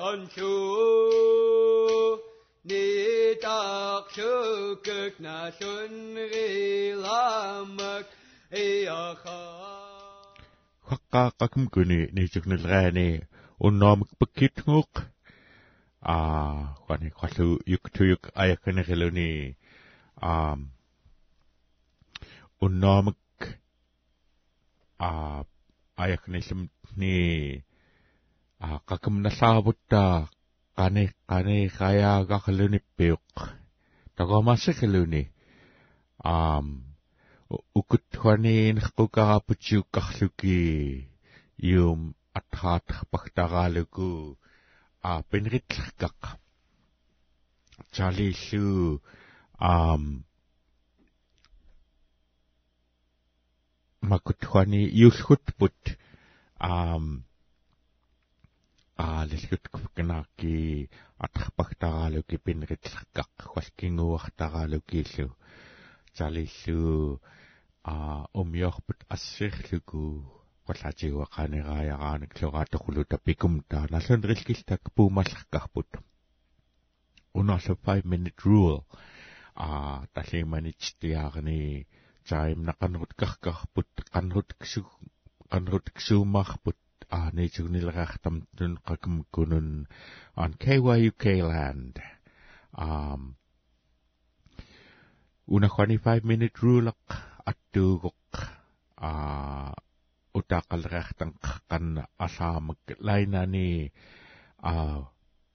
con chúa, ni tạc sư cực na xuân ri la mật i a kha. Khakka kakum kuni ni chuk nil ra ni unnom pakit nguk a kwani kwalu yuk tu yuk ayakan geluni um unnom a ayakan isum ni qakамналлаарпутtaa qani qani qayaagarlunippiuq taqomassakалуни аам укутхуаниинеққукарапутсиуккарлуки иум атраатарпагтараалуку а пенритлеркақ чалиллу аам макутхуани юлхутпут аам аалиллуткуфканаарки атарпагтараалуки пенритлеркақ хуалкингуартараалукииллу чалиллу а умиорпут ассерлуку qallatiuaqaaneraayaraanik luqaatoquluta pikumta nallunrillkiltak puumallarkarput unerlu 5 minute rule. А таллиманит тиаарни таим нақанрут каркарпут qanrut ксу qanrut ксуумаарпут а нитугнилераартам тун qakmkunun on KYUK land. Um una 25 minute rule аттуугоқ а утаақалериартан қан асаамак лайнани а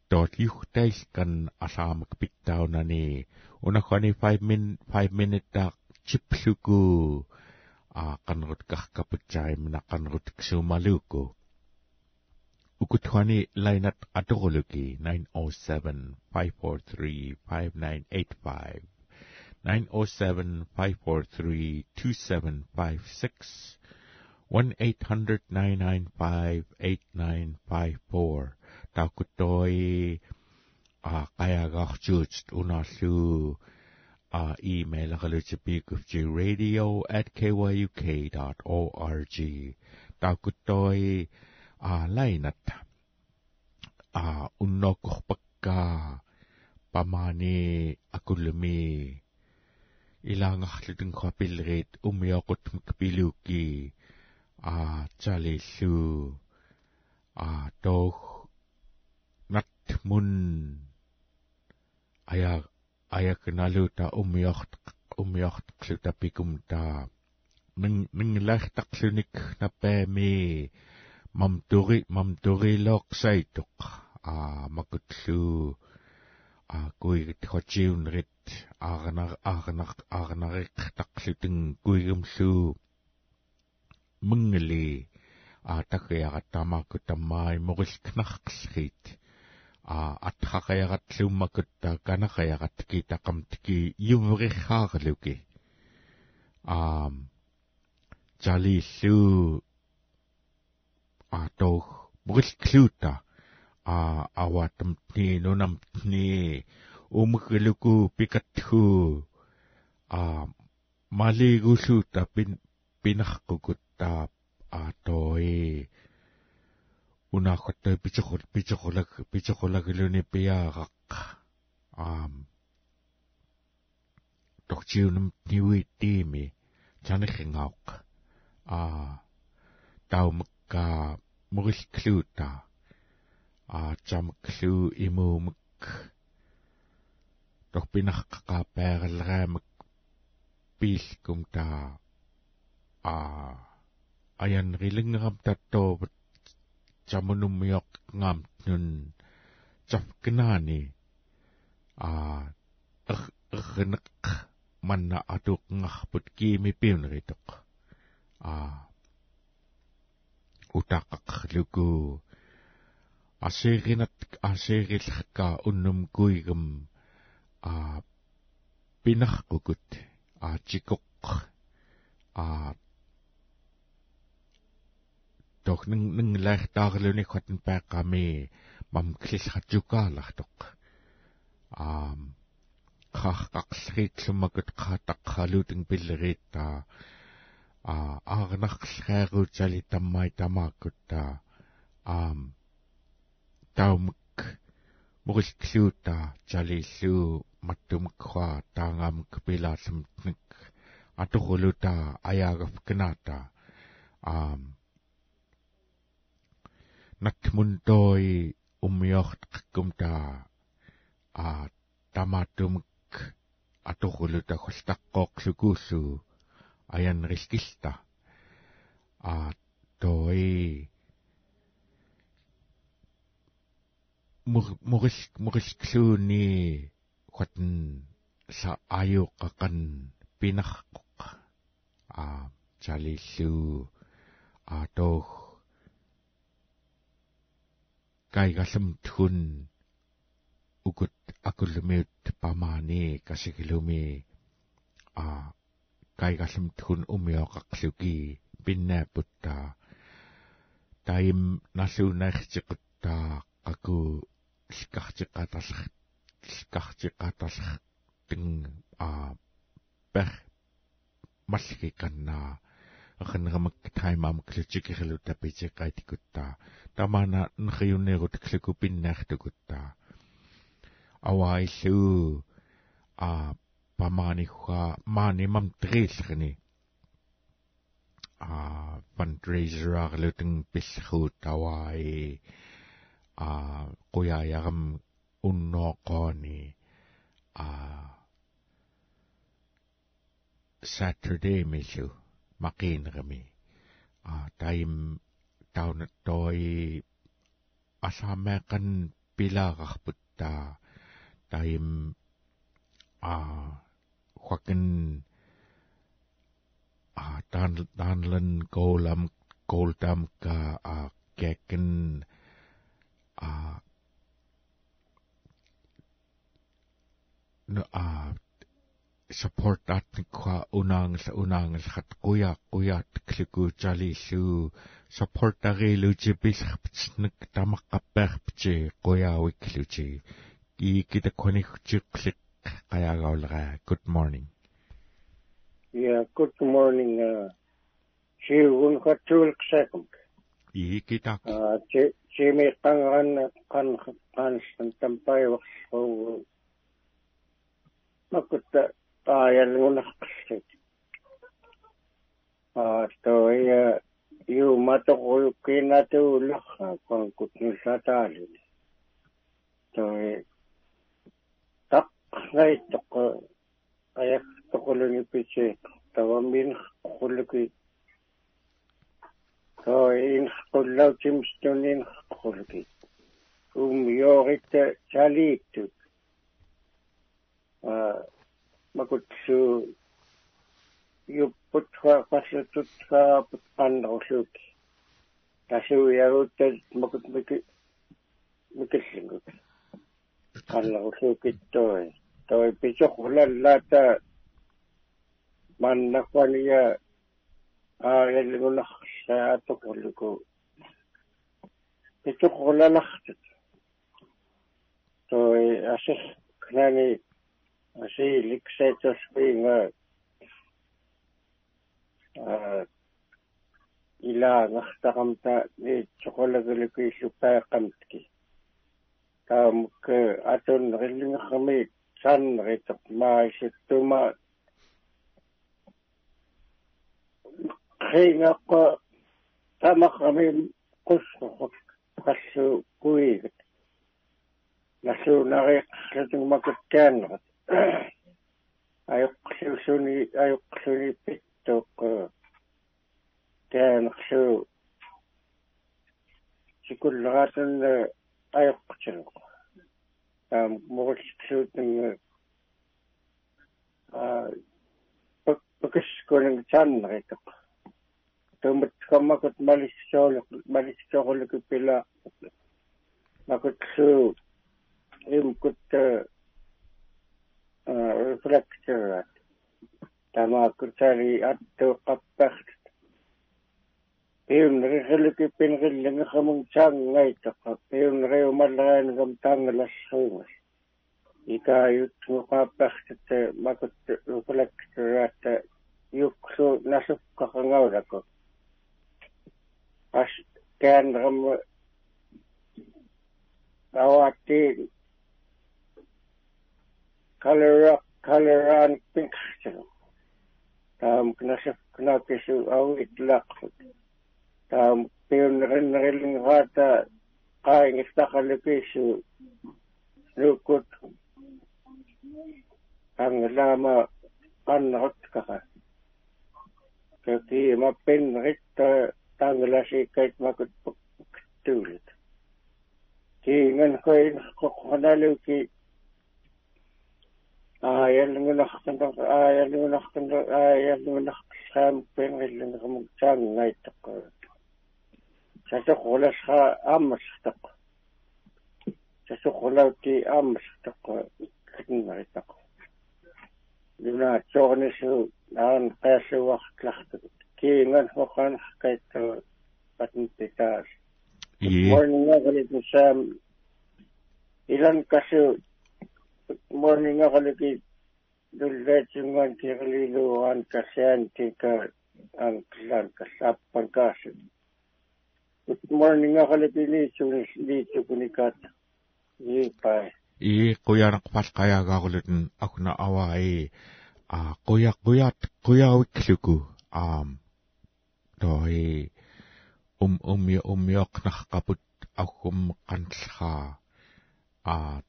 дот юхтайс кан асаамак питтаунани унахани 5 min 5 minute та чиплуку а канрут каркапутсаим нақанрут ксуумалууку укутхани Ukutwani line at Atogoloki 907-543-5985, 907-543-2756, unawsu kaya gachut unaslu uh, email akalutsipikufji radio at kyuk.org. Takutoy alainata a unokoh pekka pamane akulmi ilangarlutun khapilrit umioqutmik piluki a chalillu a toh natmun aya ayaknaluta umiort umiortqluta pikumta ning ninglartaqlunik napami мам тури мам турилоқсайтоқ а макутлу а куигит хотиунрит аарнар аарнар аарнариқтарлутин куигумлуу мунгали аатакиаратаамаакку таммаи морилкнарқллит а атхақаяратлууммакутта канақаяратки тақамтки юверихааралуки а жалиллу атох морилклуута а аватамтни нунамтни умгэлуку пикатху а малигулуута пин пинарқукутта аатои унахоттой пичохул пичохулаг пичохулаглуни пиаарaq аам. Тохчиунам тиуи тими чанихингаақ а таумакка мурилклуута а чамклу имуумак торпинарқақаапаагаллераамак пиилкум таа а аян рилингерам таттооват чамунуммиоқ ngaamtnun чавкнаани а эрнеқ манна атуқнгарпут кими пиунеритоқ а утаққарлуку асееринат асеериллеркаа уннум куигам а пинарқукут аатикоқ а тохнэн нэн лаахтаарлуни хатн пааққами мам клиллхатсукаалартоқ аам қахқақлритсумакут qaataqqalutun pilleriittaa а аарнарлхаагуутсали таммай тамааккутта аам таумк мурилклуута жалиллуу маттумква таангаамк пилааллумтник аторулута аяагав канаата аам накмунтoi уммиортаққум таа а тамаатумк аторулута холтаққооқлукууллу аянрилкилта а той мурил мурилклууни хатн са аюоққан пинарқоқ а чалиллуу а тох кайгалам тхун ukut akullumiut pamaani kasigilumi a kaigallam tkhun umioqaqluki pinnaaputta taim nalluunaartiqutta qaku lkartiqatarlar lkartiqatarlar ting a per malki kannaa aqaneramak taimamak lutikirlu tapitiqaitikutta tamana nriunerut kluku pinnaartukutta awailu a pamaniha mani mam trilrni a fundraiser ar luting pillhu tawai a qoyayaram unnoqoni a saturday milu maqinrami a taim taunat toi asaameqan pilararput ta taim a hwakin a dan danlan golam goldam ka a geken a no a support at kwa unang sa unang sa kuya kuya kliku jali su support ari lu jibil khptsnik tamak kapper pche kuya wikluchi i kita konikuchiklik Ayagaulra, good morning. Yeah, good morning. Uh, Siun katulk second. Iikitak. Jimmy Tangan kan kan sampai waktu makut tayan ngunak sit. Ah, to ya yu matok uyukin na tu lakha kung kutnisa tali. To ya ngai tok ayak tokoloni piche tawamin khuluki to in khullau chimstonin khuluki um yorit chalitu ah makutsu yuputwa pasututwa putpanruluki توي بيشو خلال لا تا من نقوانيا آه يلي منخ ساعتك آه، ولكو بيشو خلال اختت توي أسيح كناني أسي لكسيتو سبيما آه إلا نختقمتا لتشغلغلكي شباقمتكي تامك أتون غلين خميت куигат нассуунариққлатугмаккааннерат аюққлусуни аюққлуни питтоқ таанерлу сикуллераатун ajokkutselu. Murillisuutning pagkaskuling tsanneritoq. Tumut kammakut malissooluq malissoorluq pila makutsu imkut reflektorat. Tämä kutsali attu qappart piunriqilluki pinqillingamun saangaitaqa piunriumaleraanigam taangalassuungas ikaayut nuqaappartatta makut ufalakturaata yuksu nasukkaqangaulako as kaanram awaatti kalera kaleraan pinkahtelu taam knasaf knakisu awit laqfut taam piun rinnerilling raata qaingistaqalukisu nukut anglama qannaqutkaqa kaki mappin ritta tanglasikkait makut tuulit kiingan koin qoqonaluki аяллугунаркана аяллугунаркана аяллугунарсаам пенгиллунермук таангайттаққа сасоқуласха ааммассартақ сасоқулаути ааммассартақ иккатиннаритақ луна чорнису наан қассуарлартак киинган хоқан кайтта патн питаас и морнингагалит саам илан касу morningaqalaki dulleetsungan tiqliluugaan kassian tika anklaan kallaappan kaasi good morningaqalaki liitsunis liitsukunikaat yiipai и куянакпал каяагаагулутун акуна аваи а куя куят куяавикклуку аам. Той ум умми уммиоқнарқапут аггум қантлха а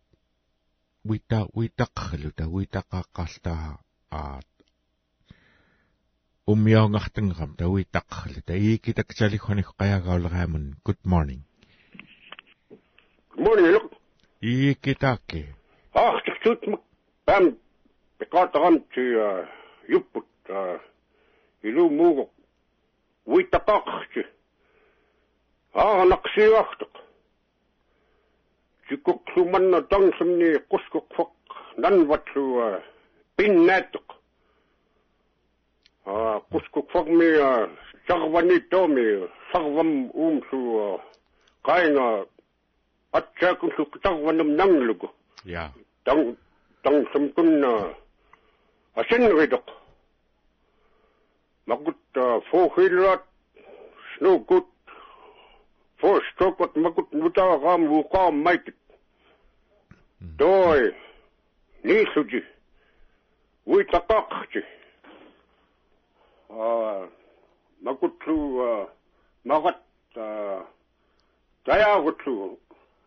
wita witaqlu ta witaqaqqalta a ummiaungartangam ta witaqlu ta ikitakchalikhoniq qayagaulraamun good morning Good morning, look. ikitake Ach, ik doet me. Bam. Ik ga eran te uh, jupput. Uh, ilu mugo. Wita kakje. Ah, naksiachtig. Jikuk sumanna dangsamni kuskuk fok. Nan wat su uh, pinnetuk. Ah, kuskuk fok mi uh, sagvani to mi. Sagvam um su uh, kainga. Atchakun su sagvanam nanglugu. ja tang tang sam kun asin ridok magut fo hilat snow gut fo stokot magut muta gam wu qam mait doy ni suji wi takakji ah magut tu magat daya gutlu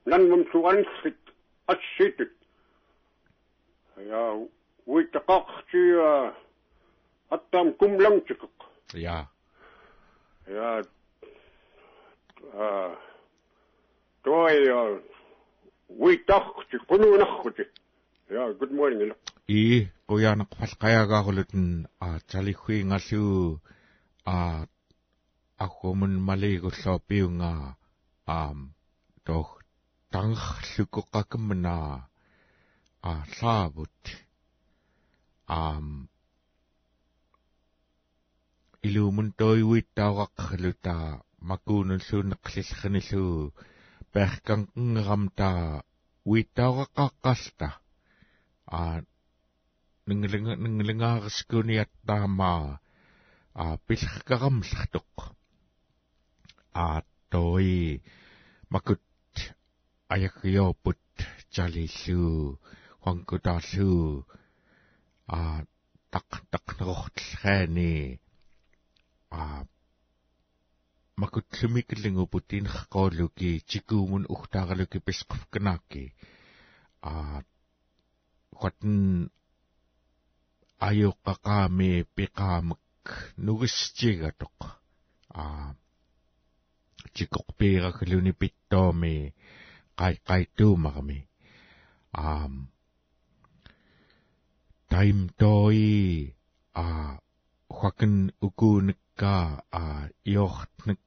nan mum su ansit atsitit ja uitaqaqti attam kumlangtikuk ja ja toi uitaqti qununarquti ja good morning ila i kuyanaqpal qayagaagulutun a chalikhuingallu a аккумун малигуллуупиунга аам тох тангерлукоққакаммана а лаавут аам илуумун тоиуиттаоқаққалута макуунуллуунеққлиллерниллуу перкангерамта уиттаоқаққаққалта а нинглинга нинглингаарскуниаттаама а пилхкарамлартоқ а той макут аякиопут чалиллуу хуанкутаарлуу а так такнерортлгаани а макутлумикиллингупут инеққоолуки тикуумун ухтааралуки писқуфканаакки а хатн ayuqqaqami piqamak nugisjigatuq a jikoqpiiraqluni pittuumi qaiqaituumarmi a taimtoi a huakin ukuunikka a iortnik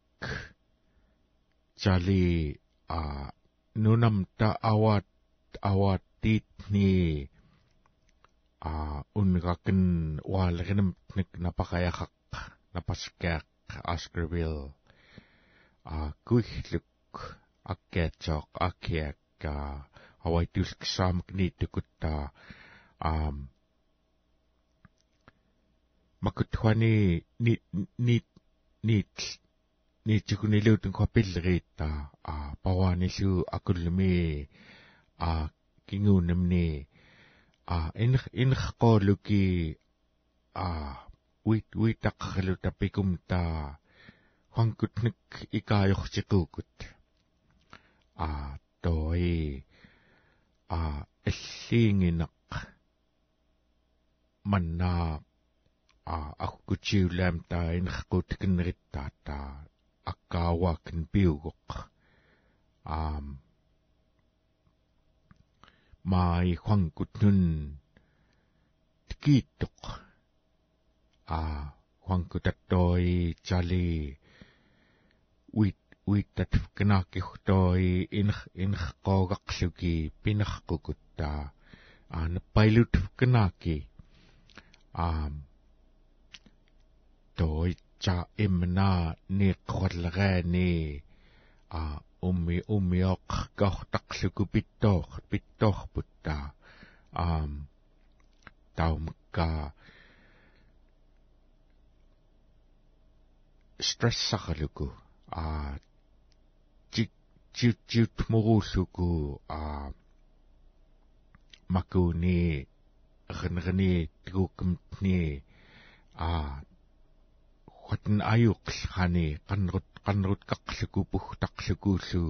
jali a nunamta awat awatitni awat tit ni a unrakan walrinam nik napakayakak napaskak askerville a kuihluk аккаатсооқ аккиакка авайтулксаамак нииттукутта аам макутхуани ни ни нит нитсукунилуутун копиллериитта а павааниллу акуллуми а кингуунамни а инх инхqooluki а уит уитаққалу тапикум таа хуанкутник икаajortiquukut а той а аллиингинеқ маннаа а аккутиулаам таа инерқутикиннериттаа таа аккааваакин пиугоқ. Аам маи хуангутнун тикииттоқ а хуангутаттoi чали уит уиттат канаакихтoi инер инерқоогақлуки пинерқукуттаа аана пайлут канааки аам toi cha imna qwalgani a ummi ummi oq qohtaqluku pittoq pittoq putta am taumka stressaqaluku a chik chik chik murulluku a makuni rnrni tigukumtni a хатн аюқлхани qanrut qanrut qaqluku puhtaqlukuullu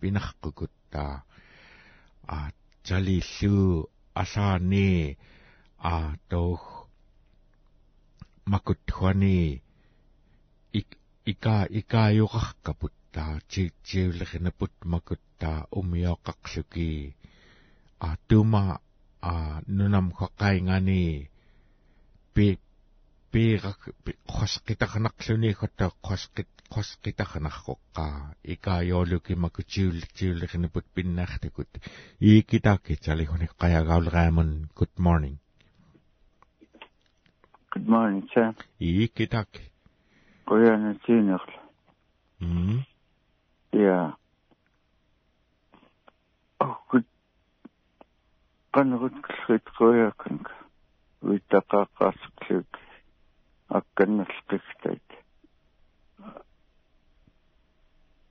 pinarqukuttaa а жалиллу асаани а тох макутхуани ик ика икааюқаркапутtaa чи чиулеринапут макутtaa умиоқақлуки а тума а нунам хақаингани пи пиирак қосқитарнарлуни хотта қосқит қосқитарнарқоққаа икаайоолуки макутиуллитиуллеринапут пиннаартакут иикитааки талихуник қаягаулераамун good morning. Good morning sir. Иикитааки кояна тинерл м? Я. Охгут канрут кэлхит кояканг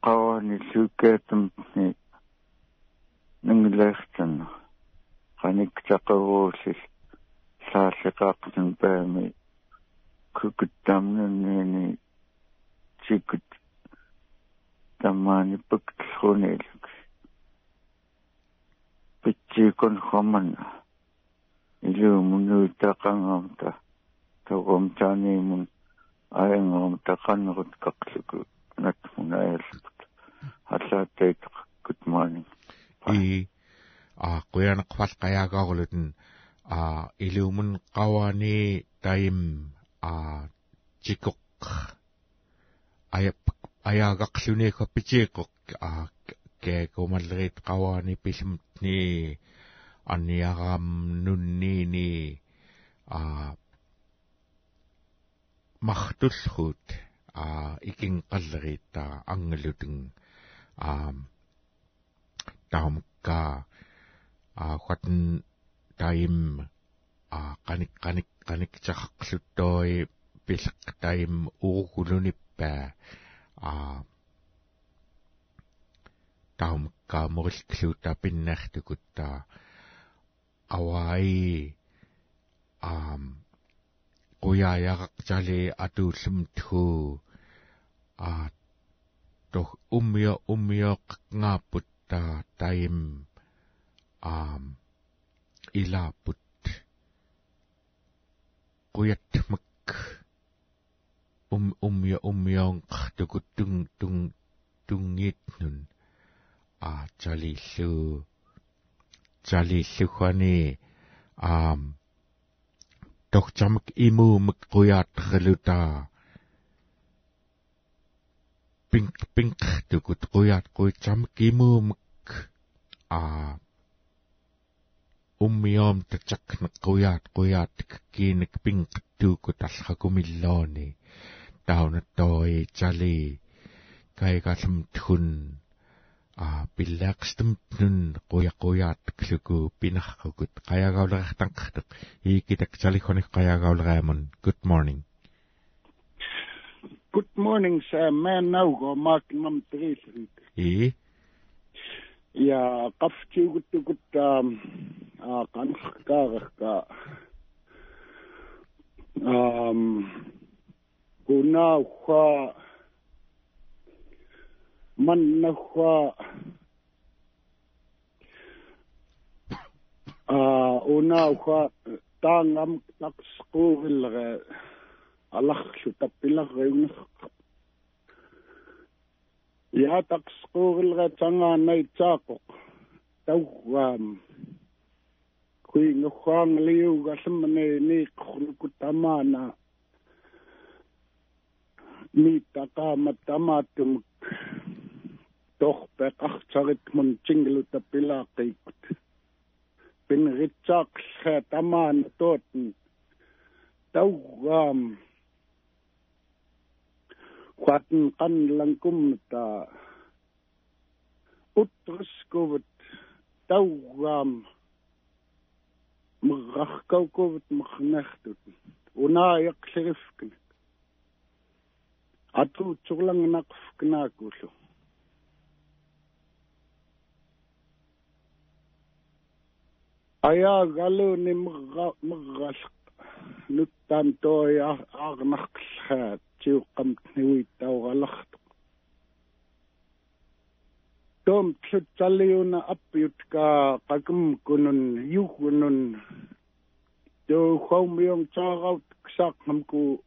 qawani нангилаахтанна qaниктақавууллил сааллеқаақтун паами кукуттаамнанниини чикут тамаани пактхунеэлук питчикон хомана илуумунуутақангамта тогом таанимун аянгаам тақаннерут қақлуку натмунааллут халлааттайт good morning. И а куянеқвал қаяагаагулутэн а илуумун қавани таим а чикоқ ая аяагақлунеқа питиеқоқ а ке комаллерит қавани пилмтни анниарам нуннини а мартуллуут а икин қаллерииттаа ангалутун а таамка. А хатн таим. А каник каник каник чахлуттoi пилк таим. Уугулуниппаа а. Таамка морилклуута пиннаартукутта аваи ам doch um mir um mir nga putta taim aam ila put kuyat mak um um ya um yong tukut tung tung tungit nun a chali lu chali lu khani aam doch chamak imu mak kuyat khaluta пинк пинк tukut quyaat quitsamk imuumk а уммиом тачакнеq quyaat quyaat kiinik pink tuukut аллакумиллоони таунаттoi чали кайгалм тхун а пиллаақстэмтнун қуяқуяат клуку пинарқукут қаягаулератанқартеқ иикитак салихоник қаягаулераамун good morning good morning sir. Man now go mark nam трисрит и я қафтиугуттукут а qanqaaqarqa um kunauha mannauha a unauha taangam taqsquuvillere аларлу таппиларриунерқа я тaqsquuvillere тангааннаитсаақоқ таугаам kuingukhuangliugallamane niiqqorluku tamaana miittaqaama tamaatumuk torpeqartaritmun tingaluta pilaaqiikut pinritsaaqllha tamaana tootn taugaam quatten qanlankumta utriskuvat taugaam мэрраркаукувут мернартут унааяқлерифкна атуутсурлангнақфкнаакулу аяагалуни мерра меррал нуттан тоя аарнарклхаат тиуққамт нуиттаугаларту том тлутсалиуна аппиутка qakam kunun yuhunun то хомион цаагаут ксаақнамку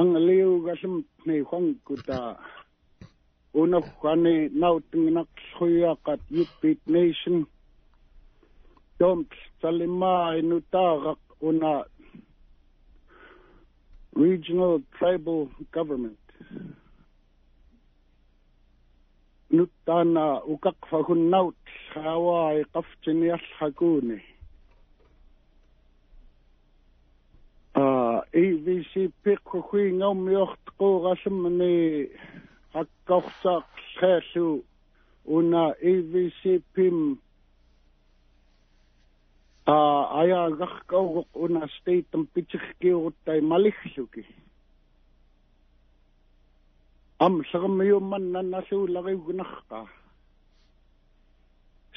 ангалиугаллам ни хонгкута унаффани наутингинақлхуяақат юппит нейшн том салимаа инутаагақ уна regional tribal government. Nuttana hawa hawai kafchini alhaguni. EVCP uh, kukui ngaumioht kuugasimni hakkauksaak lheelu una EVCPm evc pim a ayaagarkaugoq una statem pitirkiuruttai maligluki амлермиумманнанналуулариугнарқа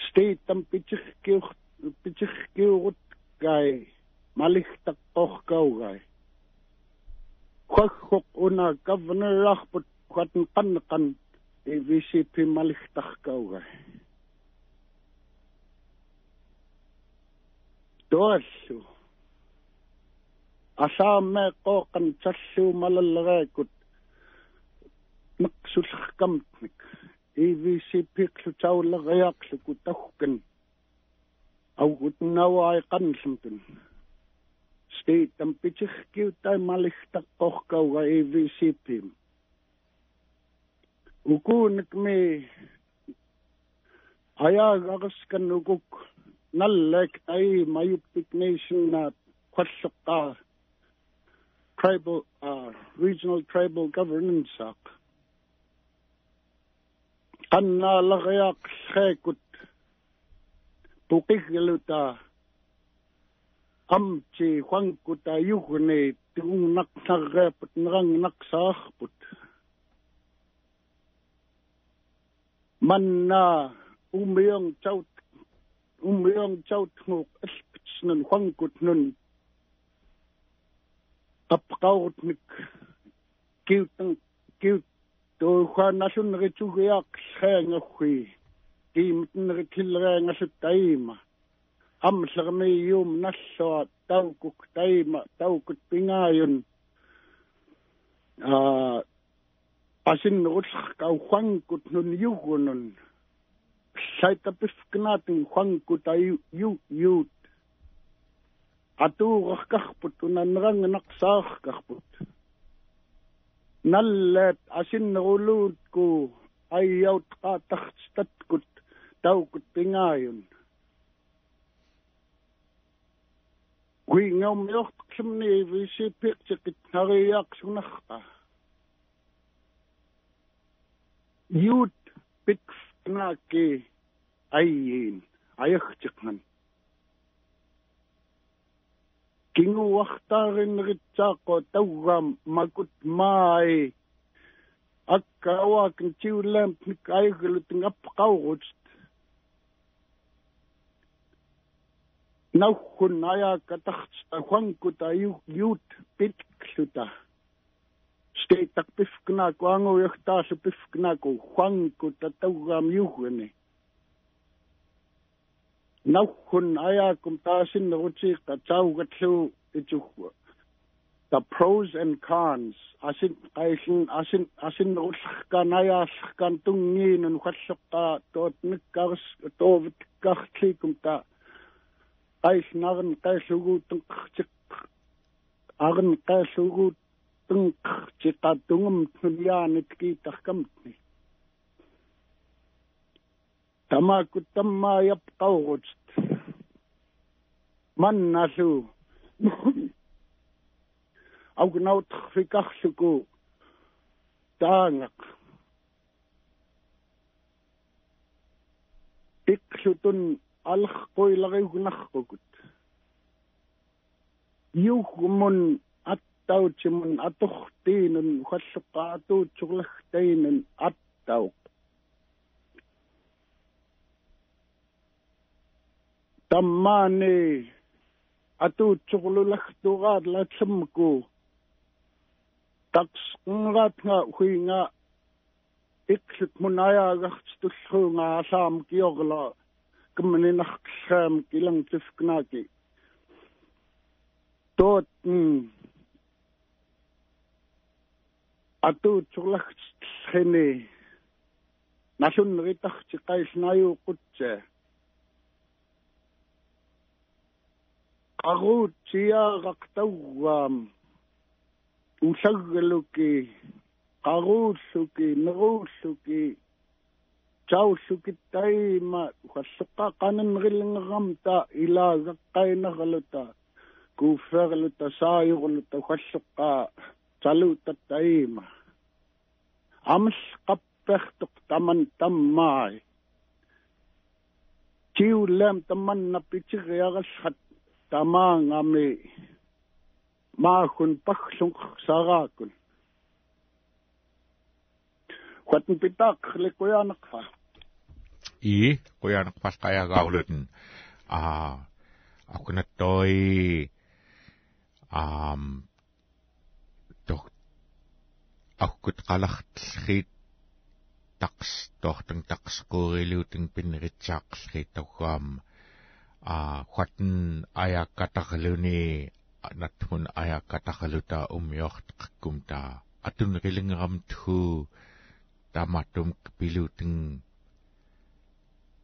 стейтам питсиккиур питсиккиурут кай малихтаққоркаугай хаххоқ уна гавнерарпут хатн қаннеқан ивсп малихтаркаугай тоаллу асаамме қооқан таллуу малаллераакут мақсуллеркамтник EVCP-клу тауллериаақлуку тахкан аугутнауаи qanlumtun state tampitsikkiuttai malihtaqqorkauga EVCP ukuunik mi ayaagariskan ukuk nallek tai mayuppik nation na qalleqqaa tribal uh, regional tribal governance aq qannaaleriaqlleekut puqigluta amti huankuta yuhni tungnaqnarreeput nerangnaqsaarput manna umiong taut umiong taut nguk alpitsnun huankut nun apqaurutnik kiutang kiut туухаанналуннеритугиаақлхаангаггүй киимтнеритиллераангаллут амлермиюум наллуа таукук таима таукут пингааюн аа асиннеруллерка ухангкут нун югунун сайтапифкнаатин хуангкут аю ю ют атууреркарпут унаннерангнақсааркарпут наллаат асиннерулуутку айяут qaatарстаткут таукут пингааюн куингаумиортклумни висипиqtiqit нариаақсунарqa ют пикс наки айин аягтиqнан кингуартаариннеритсааққо таугаам макут маи аккааваакн тиуллаам ник айгалутин аппақаурут nauhun ajaakataqta huankuta yuut pitkluta steetak pifknaaku angujahtaarlu pifknaaku huankuta taugaam yuhgani nauhun ajaakum taasinnerutiiqqa taugatlu ituhua the pros and cons. Asin qailin asin asinnerullarkaan ajaallarkaan tungiinun halloqqaa toot nikkaris toovitkartliikum ta qailnarn qailluguutenqartik arn qailluguutenqartiqatungum tnuliaanit kiitarkamtni tamaakut tammaa yapqaurut mannalu аугнаутэрфикарлуку таангақ иклутун алерқуилариугнаррукут югмун аттаутимун атортиинун халлеққаатуутсурлахтаинун аттауқ таммаани атуутсурлулахтураат лаатламку такснгаатнга хуинга иксут мунаяагартуллуунга асаам киорла кэммининартлаам килангтифкнааки тот ату чурлахтхини налуннеритарти qailnaayuuqqutsa qaruutiaaqaqtaugaam усаггалуки qaruulluki neruulluki taullukittaiima halleqqa qanannerillingeramta ilaagaqqaineraluta kuufferluta saayurluta halleqqa taluutattaiima amal qappertuq taman tammaai tiullam tamanna pitiriarallat tamaangami maahun pahlung saraakun huatn pitak le kuyanaqfa i kuyanaqpas qayagaulutun a akuna toy um doch агкут qalartellriit taqs toortang taqsquuriluutang pinneritsaaqqellriit tawwaama aa khatten ayakatarluni natmun ayakatarluta ummiorteqqakkumta atunrilingramthu tamatum piluutang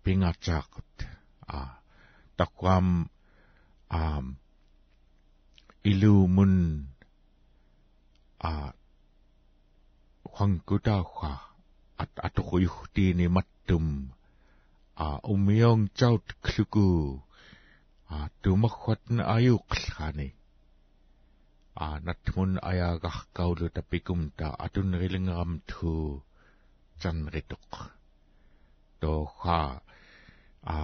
pingatsaaqut aa taqwaam aam ilumun aa huangkuta hwa at atukuyuhti ni mattum. A umyong chaut kluku a tumakhwat na ayuqlhani a natmun ayagahkaulu tapikumta atunrilingeram thu chanrituq to kha a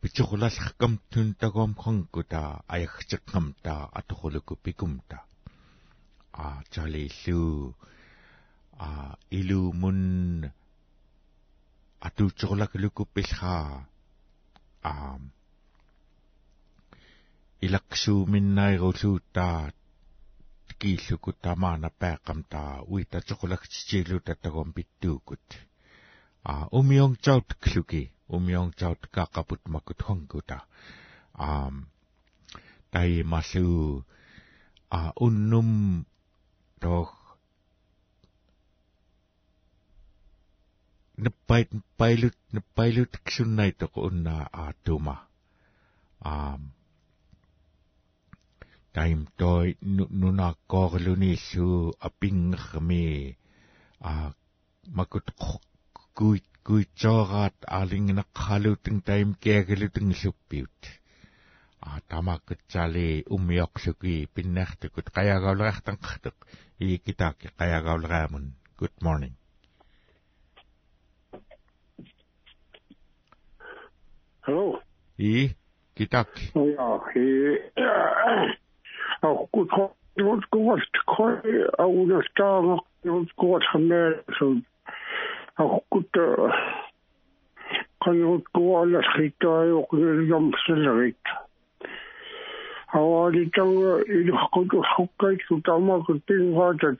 pichukulalhkam tun tagom khongkuta ayagchakkamta atukhuluku pikumta a chali lu a ilu mun atu chukulakuluku pilha a ilaksu minnai ruluutaat kiilluku tamaana pääqamta uita chokolakchichilu tatagom pittuukut a umiong chaut kluki umiong chaut napait napailut napailut sunnait oku unna aatuma. Aam. Taim toi nuna korluni su apingermi a makut kuit kuit corat aling nak halu teng taim kegelu teng supiut. A tama kecali umiok suki pinah tekut kaya gaul rah tang khatuk. Iki kita kaya gaul ramun. Good morning. Auch gut uns gut koi au das da uns gut haben so auch gut kann uns gut alles richtig auch jom selber awali tanga ili hakutu hukkai kutama kutin gata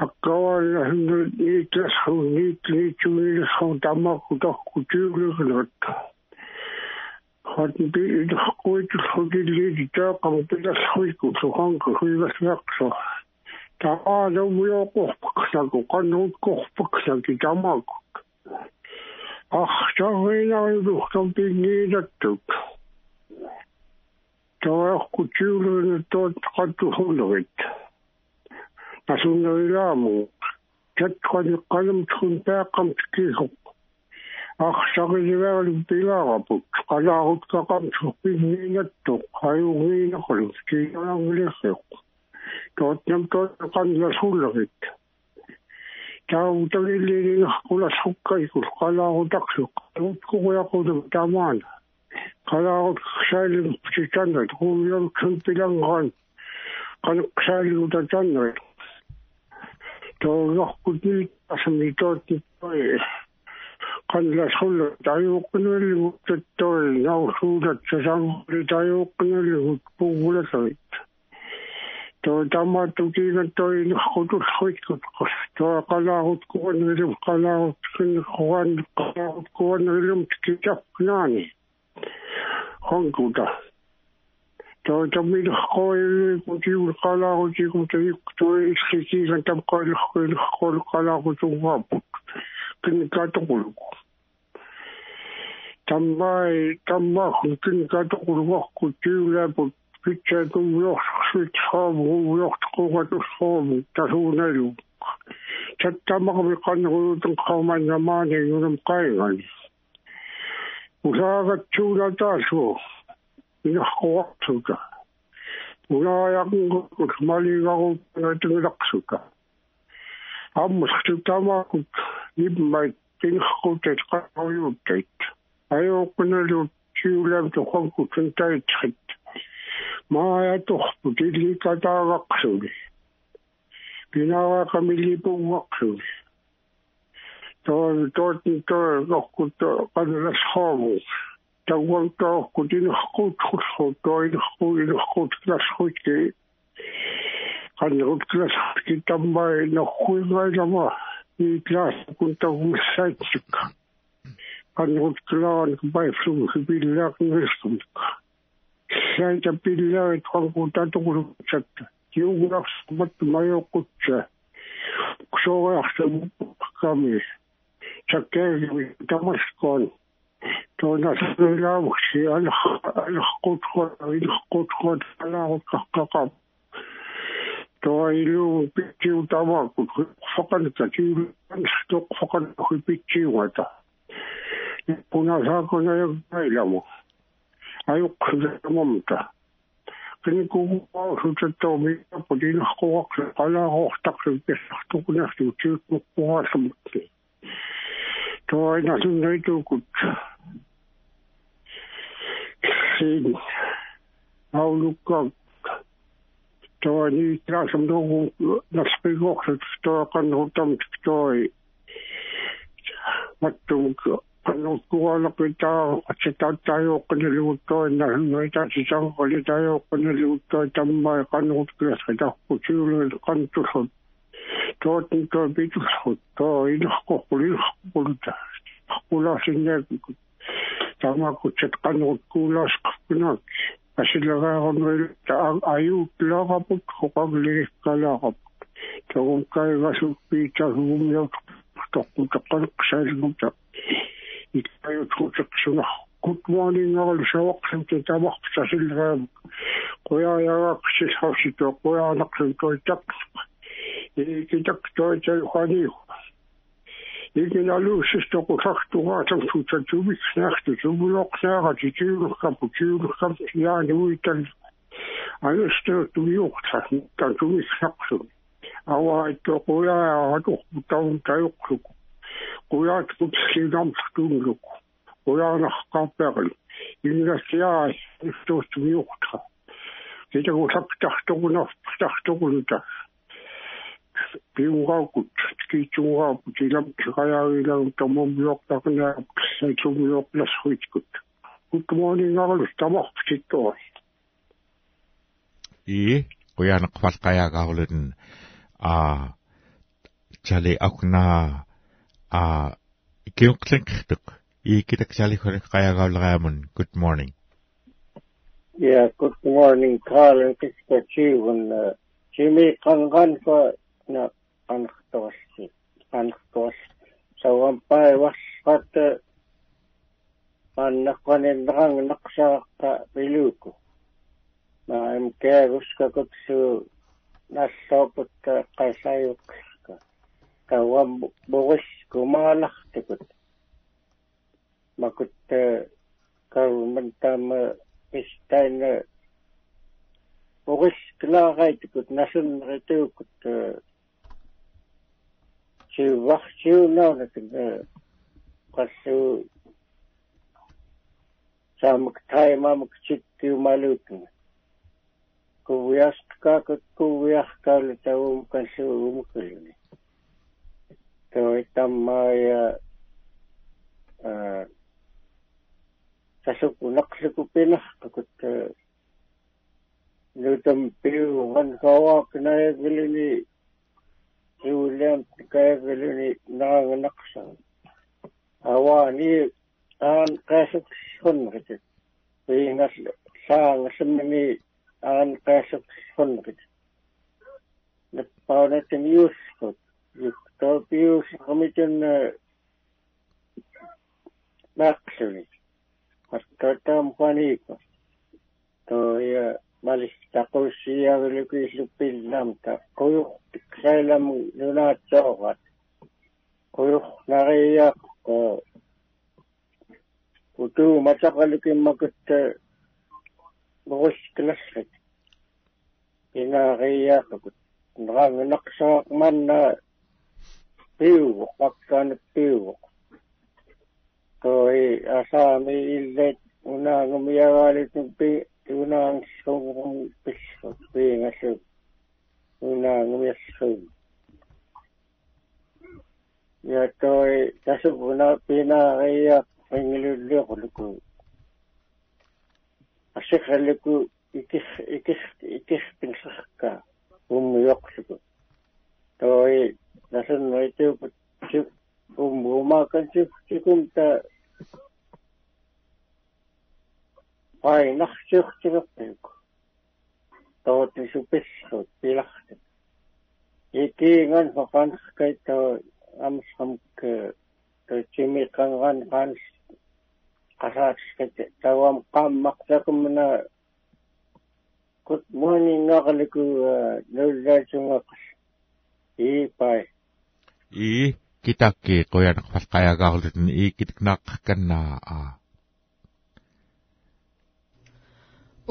nau sungat hot hot hot hot lai gata hakkawa hindu ni tlas hu ni ni chuni hu tama kuta kutu gata hot bi ili hakutu hukki li ta kam pila hui ku so hang ku hui vas yakso ta a lo yo ko paksa ko kanu ko paksa ki tama ku Ach, Sarina lucht neernaartoe. Daar culturen tot gaat te honderd. Dat is een raam. Dat gaat de kalm toen per kan te kiezen. Ach, zeg je wel een pilaar op. Kala goed kan te neernaartoe. Hij hoeft niet nog te lang liggen. Dat neemt tot kan de honderd. tau tali lili kula sukka iku kala o taksu ko ya ko de taman kala o ksali chi chanda ko yo kun pilang han kala ksali o chanda to yo ku ni asmi to ti kan la sulla tayo kunali mutta to na suda tsang tayo kunali pu wala sai to tama tu ki na to i ko tu khoi ko to kala hot ko ni rim kala hot kin khwan kala hot ko ni rim ki chap nani hong ku da to to mi ko i ko to aina sunnuitukut siin haulukkautta. Tuo niin taasam tuohon naspikoksut, tuo kannutamista toi. Mattum kannut kuollakin taa, se taittaa joukkonen luuttoina, noita se sanko oli taa joukkonen luuttoina, tämä kannut kyllä se tahkut syylleen kantusot. Тоотин тоо питулхут тоо илерқоққулилерққулута қулаасиннаакку тамааккутсат қаннууккуулаасқарпунаак асилераарнуил таа аюутлаарапут хоқаглигиккалаарап тогум кайгасук питагумиа тоққутеққалеқсаалгута итаюутсуна good morning all шавақсам те тамарпсасиллераа қуяаяақсилхавсито қуяанақсун тойтақ и китак тойтал хани икен алуусисто қусартугаатам сутатумик снахту сумулоқсаара титиулеркапу тиулеркап яани уитал анусто туйуқта тан тумик сақсу ауаитто қуяаату таун таюқсук kujaat kutsillam tunnuk kujaana kaappeaqal ingassiaa piungaakut kiitsungaaput ilam kiqajaagilagu tamummiortaqinaap kissaitlummiorlasruitkut good morning arlus tamorpitittua i quyaneqvalqajaagaarlun a chali akna a kiuqlengqertuq iikitak chali qajagauleriamun good morning Yeah, good morning, Carl and Kiskachivan. Uh, Jimmy Kangan ko na anhtos. Anhtos. So, ang pai was kat an nakwanin rang naksa ka biluko. Na im kerus ka kutsu nasopot ka kaysayok ka. Kawam buwis kumalak tikot. Makut karumantam istain Boris klaaraitukut nasunnerituukut siuvarsiunaunatun qassu saamak taimamak chikkiumaluutun kuviasqaakut kuviarkaalu tavum kansu umukuluni toi tammaaya sasuku naqsuku pinarqakut nutam piu wan kawa knaya gilini iuliam kaya gilini nang naqsa awa ni an kasuk sunrit pingas sang semni an kasuk sunrit napawna tinius ko yukto pius kamitin naqsuni Hattatam paniko. To ya malis takusia vilikuisu pillamta. Kuyu tiksailam nunat sokat. Kuyu nariyak ko. Kutu matakalikin makut bukus klasik. Inariyak ko. Nrang naksak man na piu, pakkan piu. toi asami illet unang umiyawalit ng pi unang sung piso pi nga su unang umiyasun ya toi kasu una pina kaya pangilulyo ko luku asik luku ikis ikis ikis pinsaka umuyok luku toi nasun mo ito umumakan si sikumta Pai nachsuchtigappilku. Tootin supissut pilahti. Ikiingan fakanskay to amsamk to chimi kangan kans kasatskate tawam kammak takumna good morning ngakaliku nulajungakas. Ipai. i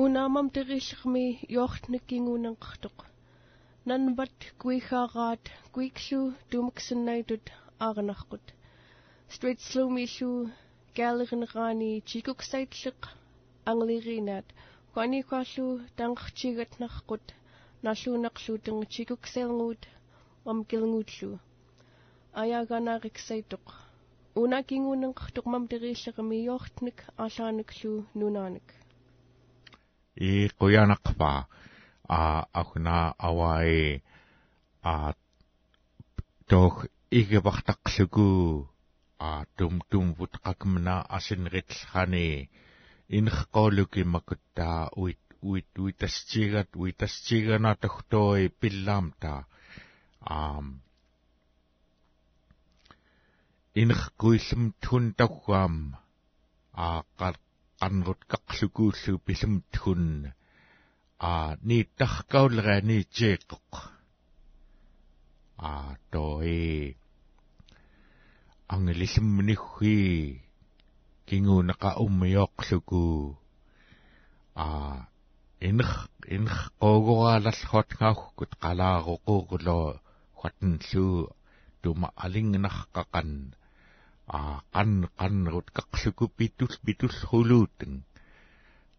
kitakki quyaneqvalqajaagaarlun i kitiknaaqkanna a Unamam terishmi yortnikingunanqartoq. Nanbat kuihaaraat kuiklu tumaksannaitut aaranarqut. Straight slowmislu gaalerineraani chikuksaitlleq anglirinaat kwani kwallu tanqarchigatnarqut nalluunaqlu tengchikukselnguut mamkilnguutlu. Ayaganariksaytoq. Unakingunanqartoq mam terishleqmi yortnik aalaaniklu nunaanik. i quyanaqpa a akuna awai a toh igebartaqlugu a tum tum vutqakmna asinritlhani inrqoluki makutta uit uit uitaschigat uitaschigana tohtoi pillamta am inrquillum tun tawam a qar qanrut qaqlukuullu pilumtgun a niittarkaulera niitjeeqqoq a toi angelillumniggi kinguunaqa ummioqluku a инх инх qoogoraalallhuatngaukkut qalaaroquurulo huatenluu tuma alingnaqqaqan а qan qanrut qaqluku pitul pitul huluuten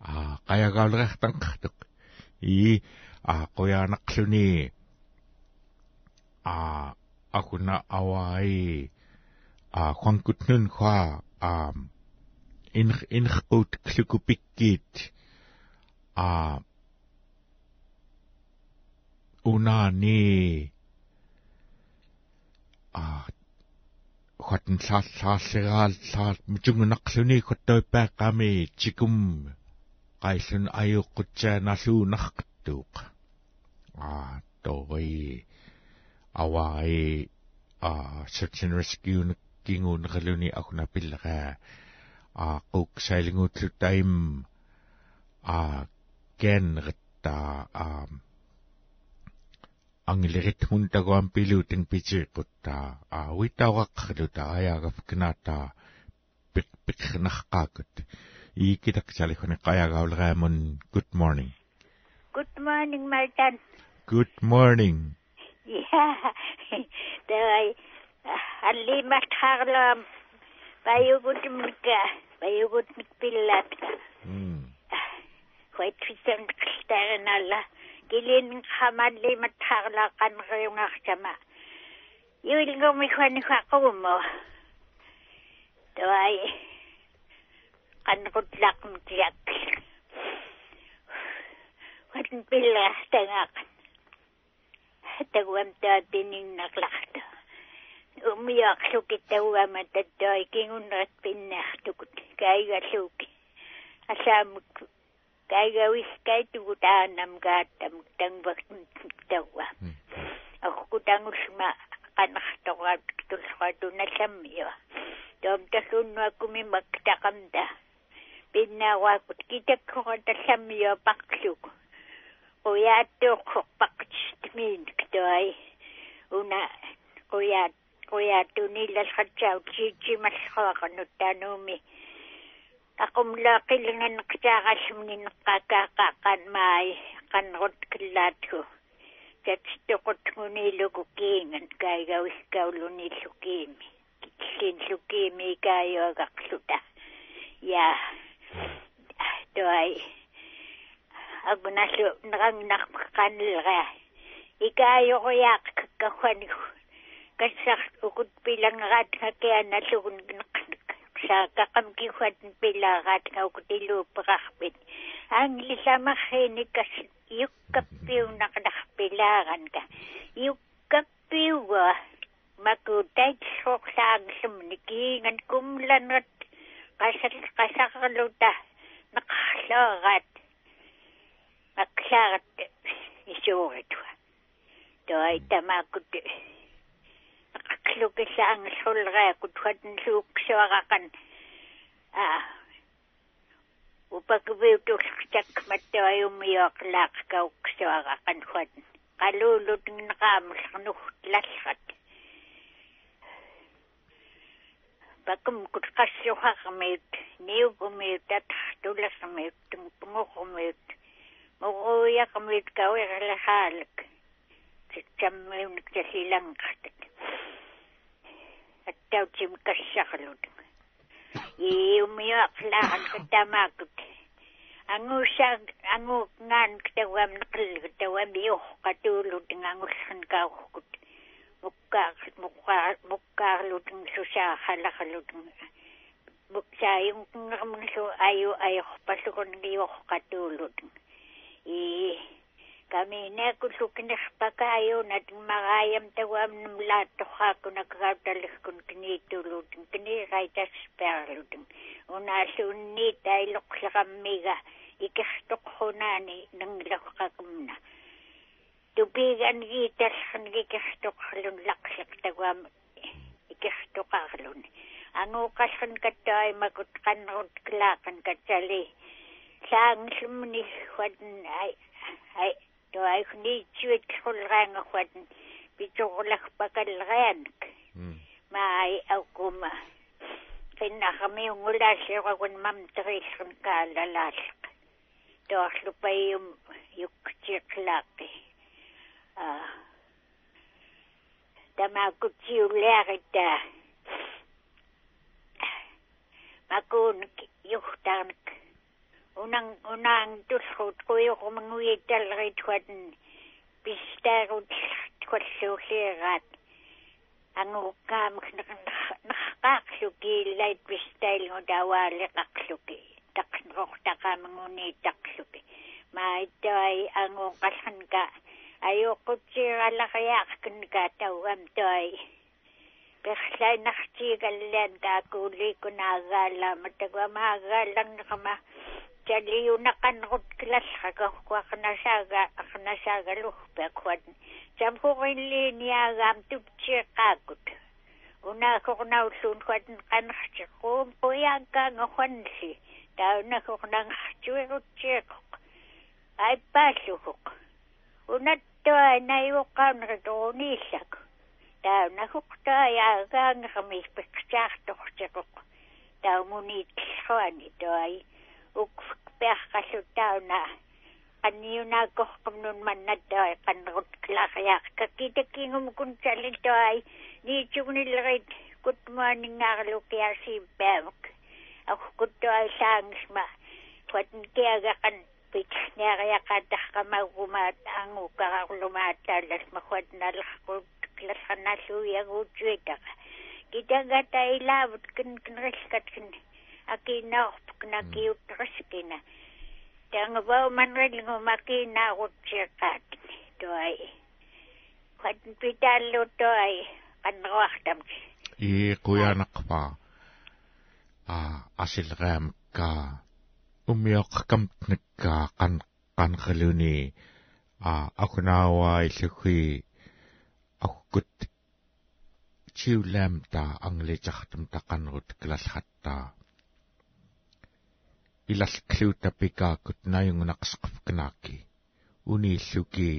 а qayagaaleriartanqartuq i а qoyaanaqluni a akuna awai a kwankutnun kwa a in in gut klukupikit a una ni a хатн сааллаарлераал саал мутунгунақлуни коттоиппааққами тикум qaisun ayuqqutsaanalluunarqattuuq aa tori awai a search and rescue kinguunerluni akuna pillera a quk sailinguutlutaim a genretta a anglerit mun tagoan pilutin pitsiqutta a witawaqluta ayaagafknaata pik piknarqaakut iikitaksalikhuni qayagaulreamun good morning. Good morning, Martin. good morning. Yeah, dai alli matharlam bayugut mika bayugut mikpillat mm kwait fitan kstaranalla gilin khamalli matharla qanriungartama yuilgomi khwani khaqummo dai qanqutlaq mtiak watin pilla tangaq taguam taatinin naqlaqta umiaqlukit taguama tattai kingunrat pinnartukut kaigalluki asaamuk kaigawis kaitugutaanam gaattam tangvak tawwa aqutangulma qanartoqaat tulqatunallammiwa tom talluunnuakkumi maktaqamta pinnaawakut Akum laki lingan kitakas mnin kakakakan may kanrot kilato. Tatstokot ngunilo kukingan kaya wikawluni lukimi. Kitsin lukimi kaya kaksuta. Ya, doay. Ako na so, nakang nakakanilga. Ikayo ko yak kakakwani ko. Kasak ukut pilang rat kakaya na sugun nak saakaqam kihuat pilaaraat ngaukutiluuppeqarpit anglisamarriini kas yukkappiunaqnarpilaaranka yukkappiuga makutaitsorlaanglumni kiingan kumlanrat qasal qasarluta naqarlaarat aklaarat isuuritwa toai tamakut aqlukissaanglulreakut huatn luuksuaraqan a upakuviutullertak mattuajummiuaqlaaqkauksuaraqan huatn qaluulut nneqaamullernuhtlallrat pakum kut qassuharmiut niugumiut atartulasmiut tungpungurumiut muruuyaqmiut kawerlahaalik tammiunik tasilanqartat attautim kassarlut iumiuaqlaaqan katamakut angusa angu ngan ktawam naqil ktawam iuqqatuulut ngangullan kaurkut mukkaar mukkaar mukkaarlutun susaa halaqalutun muksaayung ngamnsu ayu ayuqpallukun iuqqatuulutun i kami na kusukinerpakayo nat magayam tawam namlaatoqaakuna kagautalikun kinitulutun kiniraitasperlutun unasunni tailoqlaqammiga ikertoqhunaani nanglaqakumna tupigan giitalhan gikertoqlun laqliq tawam ikertoqarlun anguqalhan kattaimakut qanrut klaaqan katsali saanglumni huatn ai ai to ai ni chuit khulranga huatn pichorlak pakalranak mai aukuma kinnaqami ungulaasiqakun mam terilsun kaalalaalaq toorlupayum yuktiqlaaqi a tamakutsiuliarita makun yuhtarnak unang unang tulhut kuyo kumanguitalrit huatn пистаарут коллуулиераат ангуккаамак нахqaaqluki illait pistailngu tawaalleqaqluki taqnerortaqaamanguni taqluki maittai anguqallanka ayuqqutsiiralariaaqkunka tauam toi perlainartiigallaan kaakuuliikunaagaalaama taguamaagaallarnerama талиунаққанрут килаллракоркуақнасаага арнасаагалурпакуат самхуриллиниагаам тупчиэққааккут унаакорнауллуун хуатн қанартиққуум қуяаккаангорханнси таунакорнангартуерутсиэқоқ айппааллухоқ унаттуа наюоққаанеритуунииллак таунахуқтааяагаангерми пикчаартортиқоқ таумуниитллуани туай uks perkasu tauna aniuna kohkumnun mannatoi kanrut kakita kingum kun salitoi niichugnilrit kutmaningaarlukiarsiippaavak akkuttoi saangisma quatn kiagaqan pitsneariaqatarqamaugumaat angukararlumaat taallasma quatnalerqut klasqanalluiaguutsuitaqa kitagata ilaavut kinkinrilkatkin kinrillkatkin акиинаарпук накиуттэрскина тангавау манриллгу макиинаарутсиаққаат туай хат питааллу туай qanneruartam i quyanaqpa a asilraamka umioqqamtnakka qan qanqaluni a akunaawa illugi akkut chiulamta anglitartum taqanrut klalhatta илалклуута пикааккут нааюнгунақсеққафканаакки унииллуки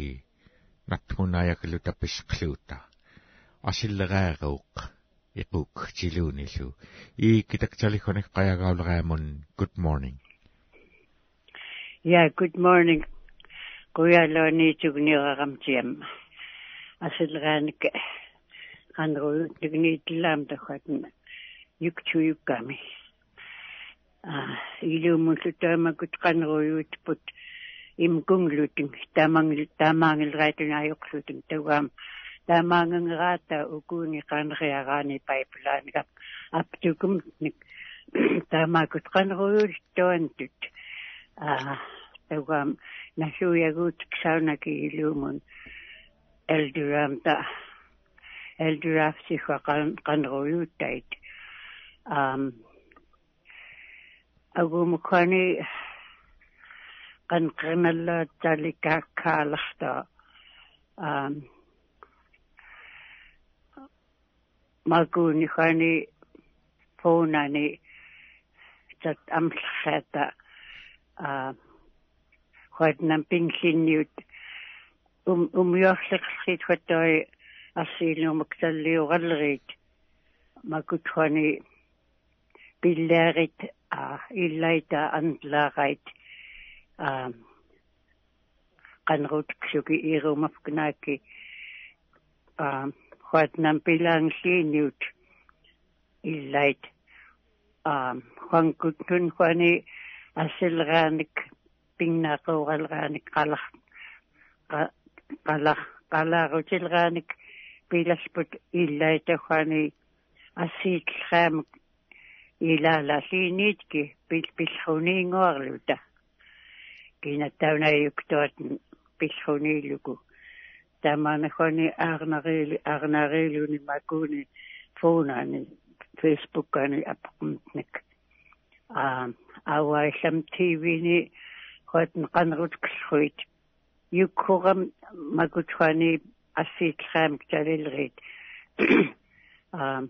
натмунаяклу таписқлуута асиллераарууқ иқук тилуунилу и китакталихоник қаягаулераамун good morning. Yeah good morning. Куялоони тугниерарамтиам асиллерааник анруу тигниитлаам тахатна юктуюкками илууммуллутаамакут qanruuyuutput имкунглутин таамангил таамаангилраатунааюқлутин таугаам таамаангангераата укууни qaneriaraani пайплааникап аптукумник таамаакут qanruuyulltuantut аа таугаам насуягуут ксаунаки илуумун элдурамта элдурафсиха qanruuyuuttait аам агумукани qanqinalla talikaakkaalarta аам магуни хани фонани тат амлхата а хойднам пинглинниут ум умиорлерсит хаттой арсиилнумак таллиугаллерит макутхани пиллаарит а иллайта антлаагайт а qanrut ksuki irumafknaaki а хуатнам пилаанглиниут иллайт а хангутнун хуани асилрааник пиннаақууралрааник қалар қалар қалаарутилрааник пиласпут иллайта хуани пил пиллхуниингуарлута кинаттаунаюктуат пиллхуниилуку таманахони аарнарили аарнарилуни макуни фонаани фейсбуккани аппумтник а ауайлам тивини хотн qanrut ksuit yukkuram makutwani assitram talilrit а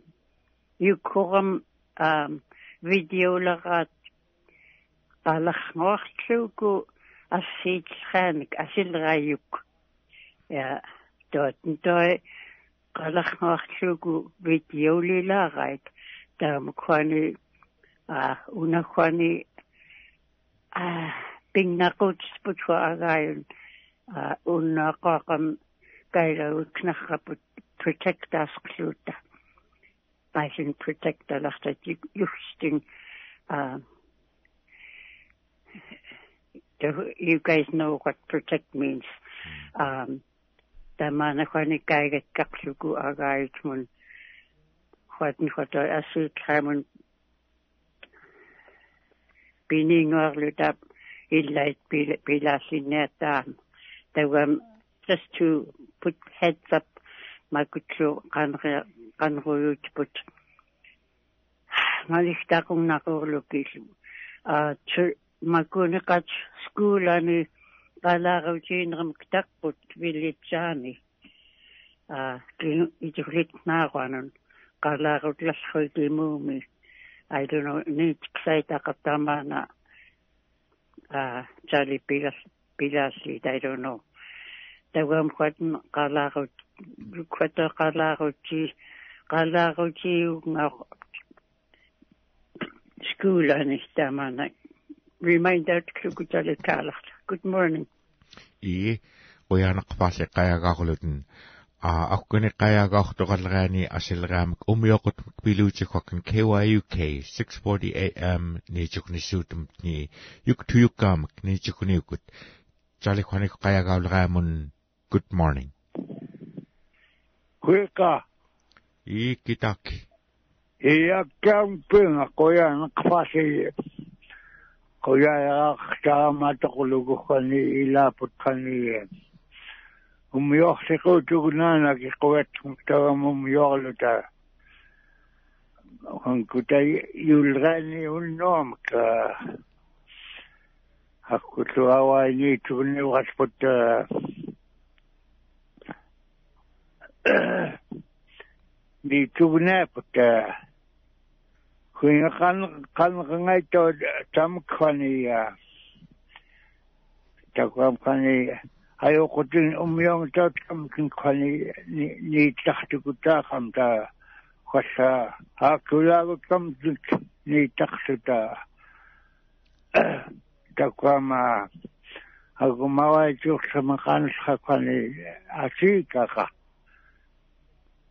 yukkuram видеолераат аларнуарлууку ассиитлрааник асилрааюк я тоотн той қаларнуарлууку видеолилаарайт таамуквани а унахвани а пингнакут спутуагааюн а уннаақақам кайлагукнаррапут protect patient protect hulle dat jy in. uh you guys know what protect means mm. um da man kan nie kyk ek kapsel go agait mun wat nie wat uh, as jy kry biningerlut op illait pilasinetaan. They were just to put heads up, makutsu kanre ngalistaqunnaquurlukillu a tu makuniqat skuulani qalaaruutiinerim taqput villitsaani a itulit naaruanun qalaarutlallruikimuumi I don't know, need ksaitakatamaana uh, Charlie Pilas, Pilasli, I don't know. Tawam kwatan qalaqut, kwata qalaqutsi, qalaqutsi nga school ani tamana. Remind out klukutale kalakt. Good morning. И уянақпаалли қаяагаагулутэн а аккуни қаяагаортоқаллераани асиллераамак умиоқут пилуутикваккан KYUK 640 AM ничукнissуутум ни юк туюккаамак ничукниукут жалихваник қаяагаулераамун good morning Kuika и китаки iya camping koya nakfasi koya yaktama taqulugukani ilaput kani umyoqsiqutugunana kiquat tawam umyoqluta hankuta yulgani unnom ka hakkutu awaini tugni wasput ni tugna puta kuin kan kan ngai to tam khani ya takwam khani ayo kutin umyong tot kam kin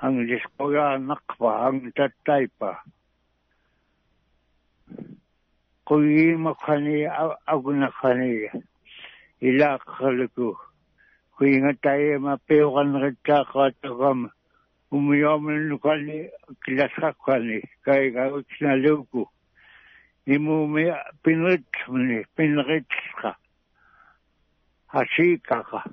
tum tun kan protect tas kluta hong kum hong ku ta kan tun kan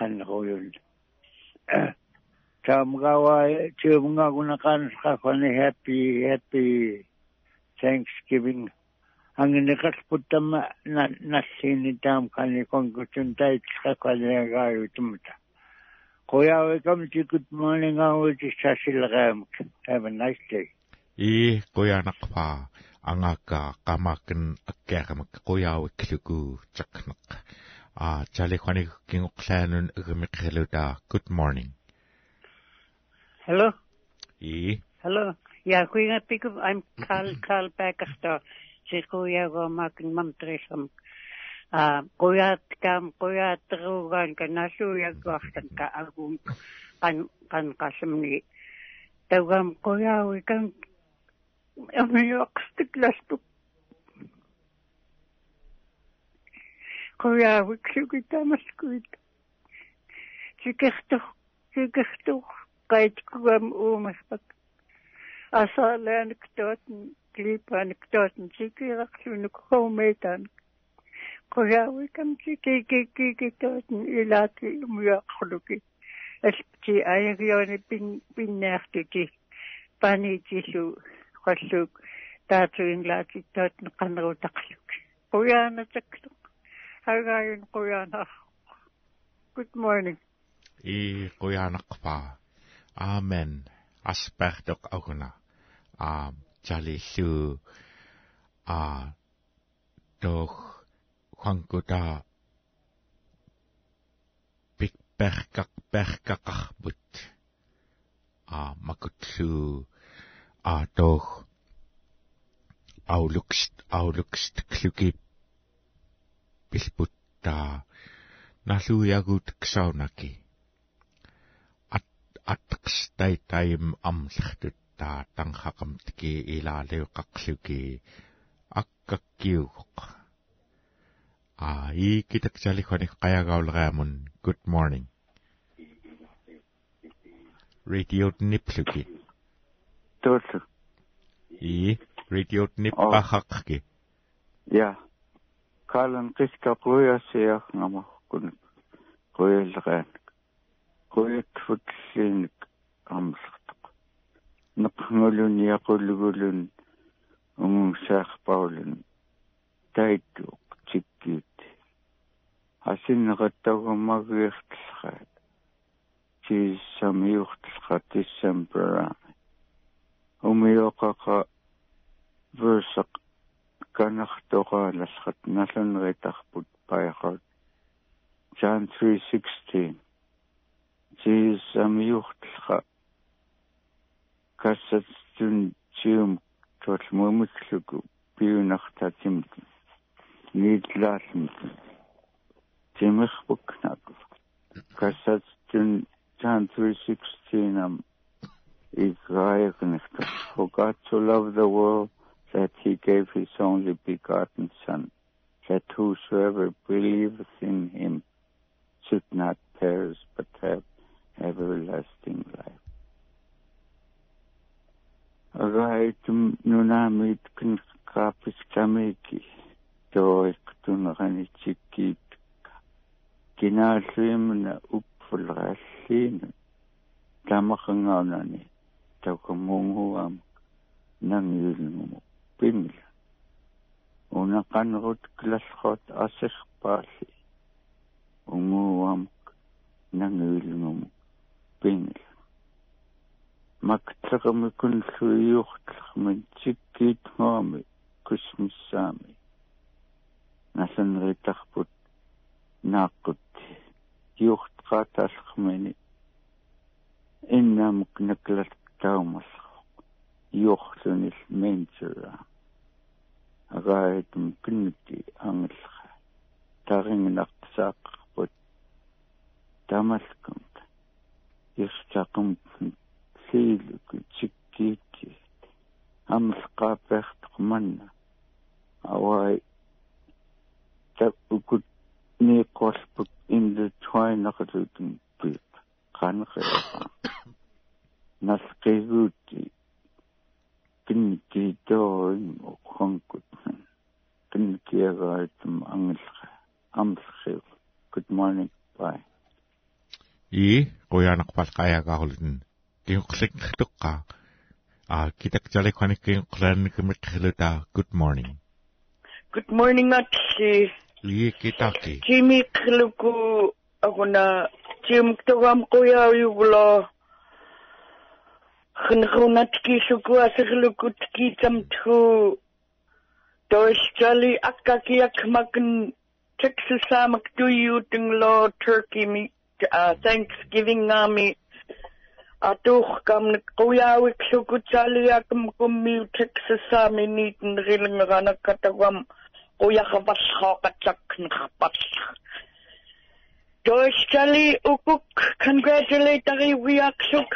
asehtok kan royal tam gawa chumga guna kan khani happy happy thanksgiving ang nikas putam na nasini tam khani kong kutun tai khani ga yutumta Koya welcome to good morning I will just sasil ram have a nice day. И коянакпа ангака камакен аккерамак кояав клугу чакнак а чалихвани кингоклаанун игмикхилута good morning Hello. и Hello. Ja, kuinga pick up. I'm Carl Carl Beckerster. Se kuya go makin mam tresam. Ah, kuya kam kuya trugan ka nasu ya gostan ka agum kan kan kasam ni. Tawam kuya we kan amiyok stiklas tu. Kuya we kikita maskuit. Sikirtu sikirtu kait kuam umaspak. asaalaan ktootan kliipaan ktootan sikiraqlunuk homeetaan Kuya, we come to ki ki ki ki to ilaki muya khuluki. Alpti ayagiyoni pin pinnertuti. Pani tisu khalluk taatu inglati tot qanru taqluk. Kuya na taklu. Hagayin kuya na. Good morning. I quyanaqpa. Amen. Aspertok aguna. А жалилу а тох хангута биг беркак беркакарпут а макутлу а тох аулукст аулукст клуки билпутта налуягут ксаунаки ат атқстай таим амлахтут таа танхақамтки илаалиуққарлуки аккаккиугоқ а и китаксалихоник қаягаулераамун good morning. Radio niplуки туулу и radio nipпахақки я калан қискапуясиах нама кун куялгаан куятфутллиник амлартақ неқнгулун яқуллугулун унгсаақпаулун тайтуq тиккиит асиннеқаттагуммагиертлхаат тиссамиуртлха тиссампера умиоқақа версақ канартоqaalаллат налунеритарпут паяқат John 3:16 тиссамиуртлха кассатсун тиум тол мумиклуку пиунартатимт нииллаалмит тимерпукнак кассатсун John 3:16 am Israel for God to love the world that he gave his only begotten Son, that whosoever believeth in him should not perish but have everlasting life. Agaitum nunamit kapis kamiki toik tunranitsikit kinaalluimna uppulraalliina tamaqangaunani taukamunguam nangiulngumu pingla unaqanrut klalqot asirpaali unguam nangiulngumu pingla maktaqami kunlluiuqtlaqmin tikkiitnguami kusmissaami nasanritarput naaqqutti yuuqtqaataalqmini innamuk naklat taumalqa юхлунил ментера агаатум киннути ангилха тарингинартсааққарпут тамалкум иртақум сиилуку тиккиитти амлқаапеэртоқ манна авай. Таппукут неқолпут индутуайнақалутун пип қанеқаа насқигуути кинникиитоорин оққанкут кинникиагаатум ангилха амлхиу good morning bye. И қуянақпал қаяагаарулун киуқликнэртуққа а китакжалик ханик киуқлаанникимиққилута good morning. Good morning атси и китаки. Кимиққилуку агуна тимктогам қуяаюглоо хнхунатки сукуасерлукут китамтху Doistali akakiakmakan Texas amak do you law turkey meat uh, Thanksgiving army Atuh kam kuyawik sukutali akam kummi Texas army neat and rilling ranakatawam kuyakabashakatchaknkapas. Doistali ukuk congratulate ari wiaksuk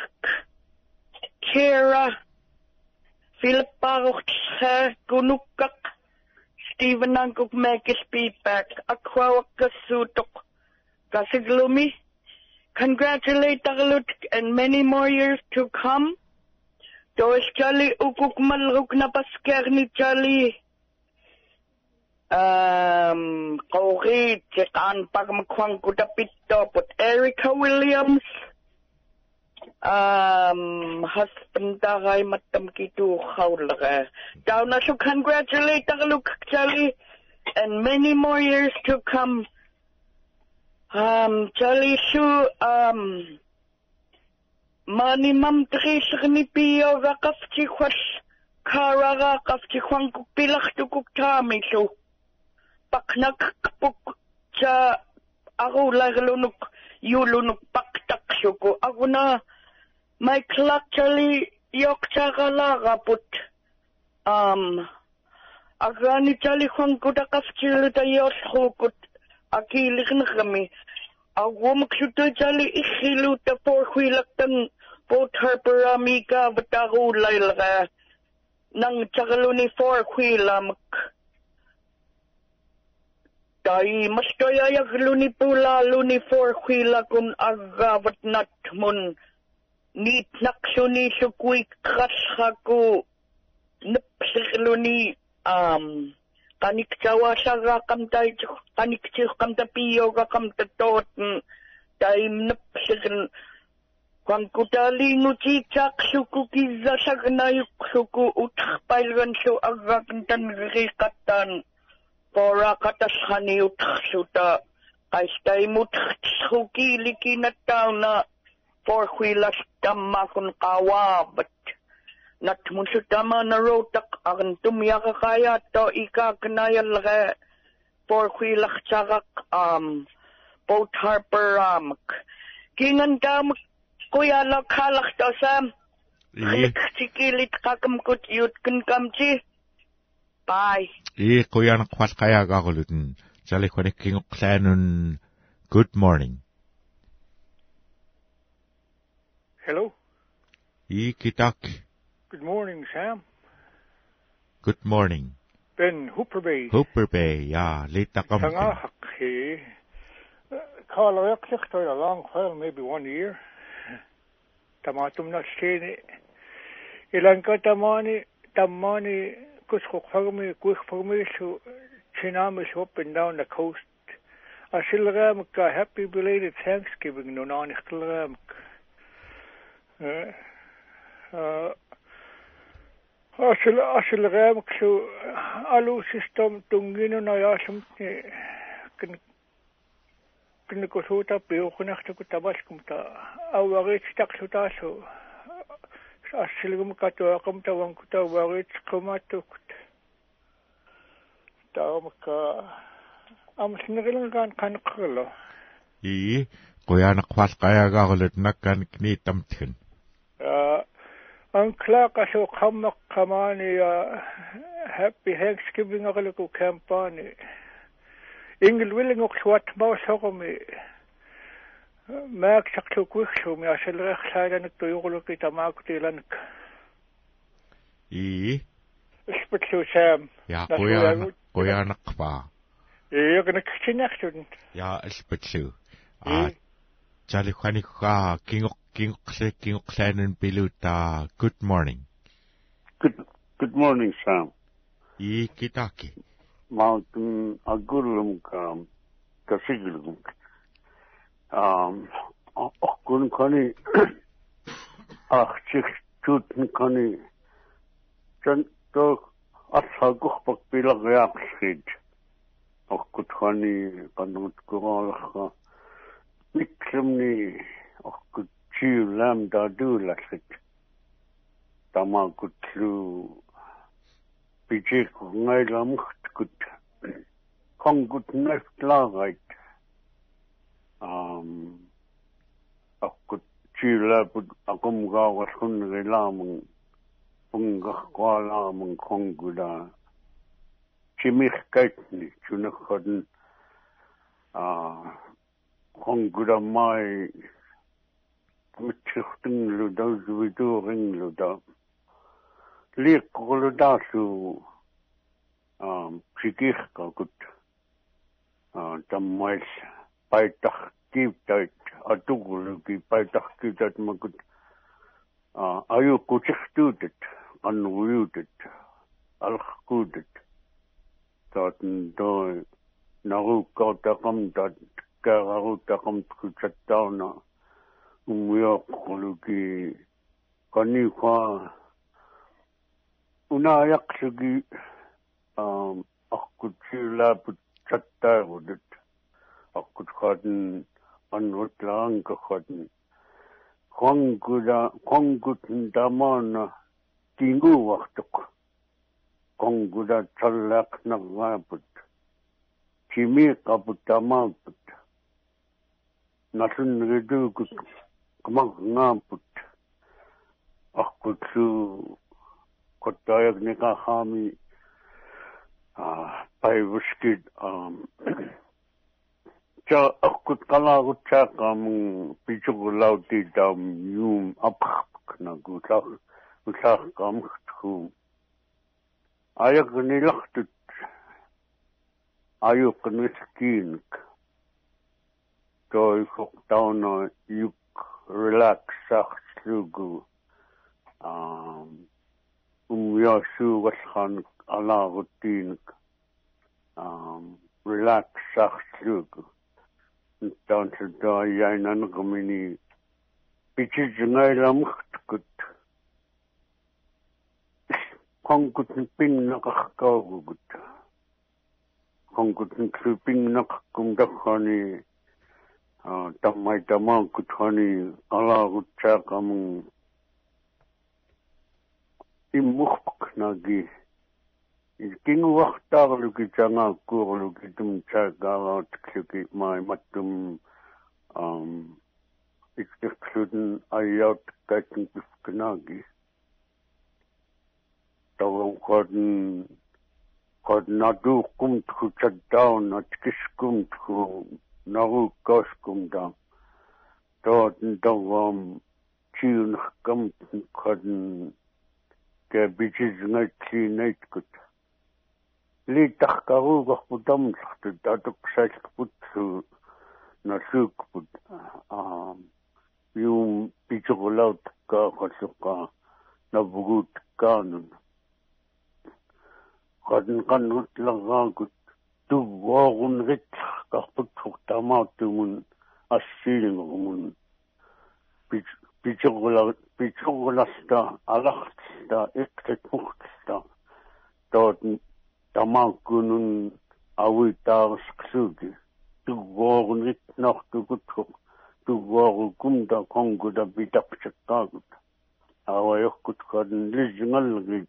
Kira Philip Baruch Gunukkak Stephen Anguk Megis Feedback, Aquawak Kasutok, Kasiglumi, congratulate Tagalut and many more years to come. Dois Jali Ukuk Malruk Napasker ni Jali um qawri tiqan pagmakwang kutapitto but Erica Williams um husband tagay matam kitu khawlaga dawna so congratulate tagaluk Charlie and many more years to come. Um Charlie shu um mani mam trisgni pio gaqafti khwas karaga qafti khwang pilachtukuk tamilu paknak puk cha ako laglunuk yulunuk paktak syuko ako Maikklakja oli joktsakala raput. Um, agani chali khon kuda kafchilu ta yos hukut. Akilik na kami. Agwamak chali tali ikhilu ta pot harper amika batago. Nang chakaluni ni forkwilamak. Tai mas kaya luni pula luni forkwilakun agavat natmun. niitlaqluni kuikqallhaku nepsiluni um qaniktawaallagaaqamtaitiq qaniktiuqqamta piyooqaqamta tootn taim nepsiln qankutaliingutiitsaaqluku kizzalagnayuqluku utqpailganllu aggaaqn tangiqiqattaan pooraqatasqani utqluta qaistaimutktlhukiilikinattauna dai nipsik Kwan kutali nuti chak suku kiza sagna yuk suku utak pailgan su agak tan rikatan pora katas hani utak suta kaistay mutak suki liki na tao na for hwilas tama kun kawabat nat mun su tama na rotak akan tumya ka kaya to ika kanayal ga for hwilas chagak um boat harper um kingan tamak kuya lo khalak to sam i chikilit kakam kut yut kun kamchi bye i kuya na kwal kaya gagulutun chali khone king klanun good morning Hello. i kitak Good morning, Sam. good morning Ben Hooper Bay. Hooper Bay ya lita kam Tanga Haki. Carl, I actually a long while, maybe one year. Tamatum na stene. Eh. Ilan ka tamani, tamani, kusko pagmi, kuik pagmi, so chinamis up and down the coast. Asilram ka happy belated Thanksgiving no non iklam. Uh, uh, Asil asil ram ksu alu system tungino na yasum kin kin ko suta peo kunakta ko tabas kumta awagit tak suta so asil gum ka to kum ta wang kuta awagit kumatuk ta maka am sinigilan kan kan khalo i kuya na kwal kaya gagulut nakkan kni tamthin Ang clark aso kamak kamani uh, happy Thanksgiving ako ko kampani. Ingel willing ok swat mo sa ko mi. Mak sakto quick so mi asel rek sada nak to yuko kita mak tilan. i Spit so sam. ya That's kuya what I na would- kuya na kpa gonna kichinak student. ya ispatsu a chali khani ka king king kse king klanun piluta good morning Good, good morning, Sam. i kitaki Mountain agulum kam kasigulum. Um, akun kani ach chik tutn kani jan to atsaguch pak bilag yak schid. Akut kani kanut kuralach mikrimni akut chiu lam da du lasit. Tama kutlu bijik ngay lamcht gut kong gut neft lagait um ak gut pai tak ki tait ma gut uh ayu kuchik tu dit an uyu dit al kudet таатн той наруккаутақам таат каарарутақам кутсаттаарна уммиоққулуки каннифа унааяқсуги аам ақкутсиулаапут саттаагутут ақкутхаатн аннутлаангахатн хонгула хонгутн тамаана тингуувартоқ конгула таллаақнергаапут кимиқапут тамаапут насуннигитуукут камаргаапут ақкутсу коттаягникахаами а пайвускит ам cha akut kala gut cha kam pichu lau ti dam yum apk na gu sa gu sa kam khu ayak ni lacht ayuk ni skin toy khok down yuk relax sach slugu um um ya shu was khan ala rutin um relax sach slugu таансаа яйнан гомини бичижнайламхткут конгут пиннақаркаагугут конгут пиннақаркум дахани а таммай тамаакут хани алаагутсаақамун иммухпакнаги кингуартаарлуки тангааккуурлуки тум цаагаараатклуки май маттум ам иктерклуден айяут кайтен пифкнааги таван кодн коднаду кумт хучаддаун аткискум тху коскум да тоотн тавам чиунхкам кодн ке бичизнгатлинайткут литтаркаруuгорпутамлартут атуксаалкпутсу насуукпут аа юм пичоголаут каахаллуққа навгууткаанун qadn qannut larraakut tuvvoorunrit qarputsuq tamaattumun assiilingerumun pichorula pichorulasta alartsta iqtat muqtsta toot тамааккунун авуитаарсклууги туггоорнит нортукутсоқ туггоорукум та конгута питапсаккаагут аваёркут кадн лисингаллги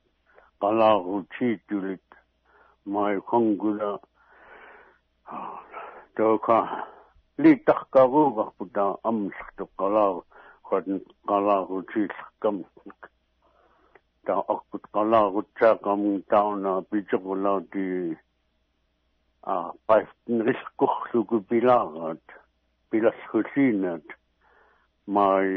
qalaaruutiittulit mai koнгула тока литтаркааруugarputa аммлартоқ qalaaru кадн qalaaruutiиллеркам ta akut kala rutsa kam tauna pichokolauti a paiftin riskuhluku pilarat pilashusinat mai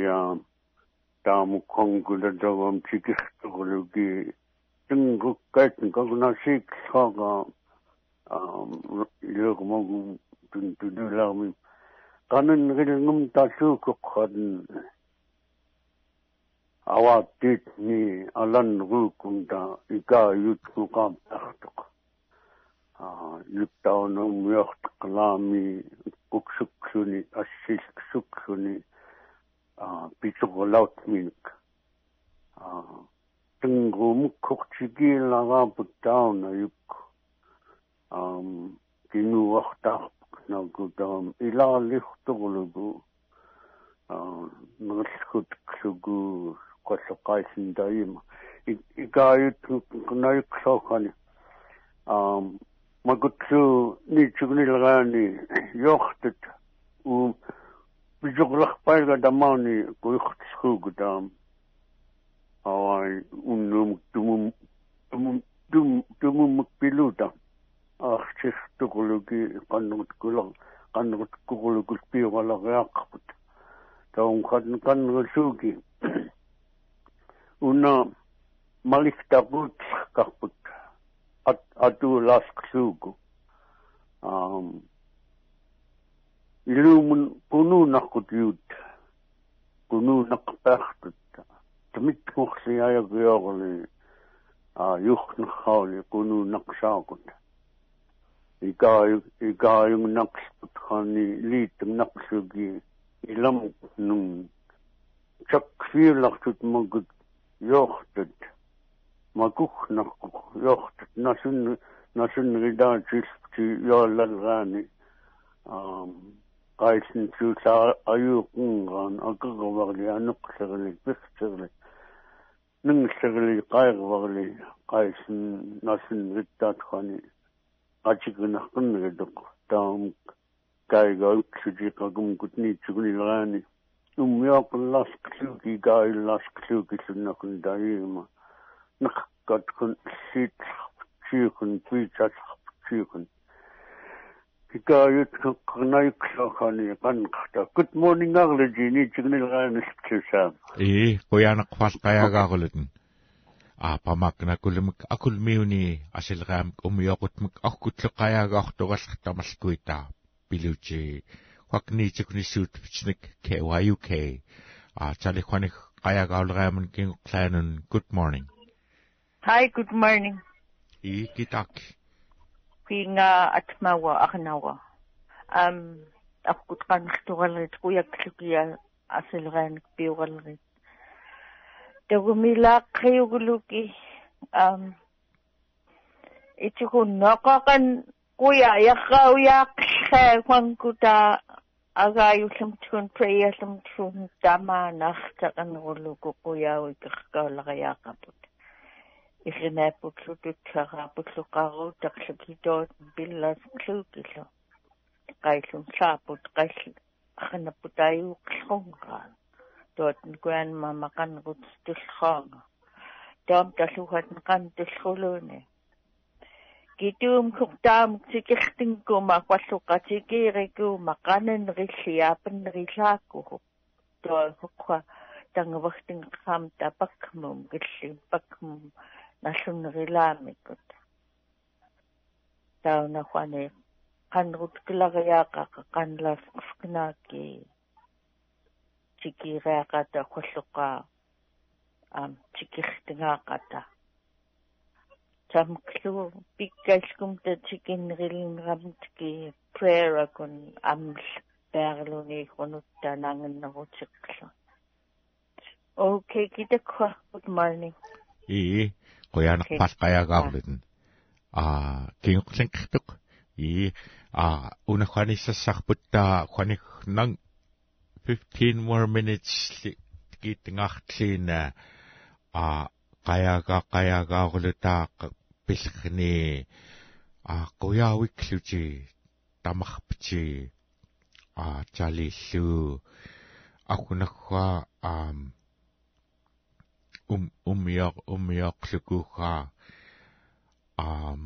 taamu kongula tawam chikihtukuluki tingukkaitin kakuna siksaga ilokmagu tuntunulami kanan rilngum tasukukhan awaatit ni alan ruukunda ika yutkuqaam tartuq yuttaunum yortqlaami uksukksuni assilksukksuni pitsuqulautminik tingrumukkortigiilaraaput tauna yuk kinuartarpuk nagutam ilaarlihtorlugu nерлхутксугу qollaqaissintaima ikaayut kunayuksooqani um magutsu niitsugunilgaani yoortut u pisoqlarpaiga tamaani kuyuqtisquugu taam awai unnumuk tumum tumum tum tumumuk piluta арчистуқулуки qannut kulaq qannut kuqulukul piuqalariaqqaput taum qan qanngusuuki una maliktabut kaput at atu lasksugu um ilumun kunu ikaayuk ikaayung naqsput khani liitum naqsugi ilam nung chakfiilaqtut magut yoxtat makuh naqquq yoxtat nasun nasun ridaachilti yaallalgaani um qailsin tuusa ayuqungaan aqaqavarli anuqserli pirserli nungserli qairvarli qailsin nasun ridaatkhani ачигнарқиннагатоқ таам кайгаутсутиқагум кутниитсугунилраани уммиоқуллаарсклууки гаиллаарсклууки суннакун таима наққаткун сит чиикун твичасарпчиикун кикаают қарнаюклохани қанқарта good morning арлижини чигнилраани склусаа э коянақфал қаяагаагулутэн аапамакнакулумик акулмиуни асилгаамик умиоқутмик аркутлеқаяагаортугаллартамалкуита пилучи хакниитикунissуут питсник KYUK а чалихваник qаяагаулерааман кингоқлаанун good morning. Hi good morning. И китак. Пинга атмава ахнава ам аккутқаннартугалерит куякклукия асилгааник пиугалерит тагумилааққиугулуки ам итикун нақақан куя яхауяақха хвангута агаюллумтун преяллумтун тамаанартақанерулуку куяуикеркаалариаақапут иринааппутлутутсарааппуллуқаруу тарлукитоот пиллас клукилу қайлун саапут қайл ахнаппутааюуқлхунгаа tuot kuan mamakan rut tulkhong tom taluhat kan tulkhulune kitum khuktam tikirting ko makwalluqa tikiriku maqanan rilliapan rillaku to hukwa tangawakting kham tapakmum gillim pakmum nallun rilamikut tauna khwane qanrut kilariaqa qanlas qfknaki тикиреақата хуллуқаа ам тикиртингаақата тамклу пиккалкум та тикиннерилинерамтки преракун амл бэрлуни хонутта нангеннерутикклу окей китаква good morning. И qayagaarlutun а кингоқлингэртук и а унаханissarputtaa хваник нан 15 more minutes китнгаарлиина а qаяга qаяагаагулутааққа пилхни а қуяавиклути тамарпити а чалиллу ахунагга аам ум умиар умиарлукуха аам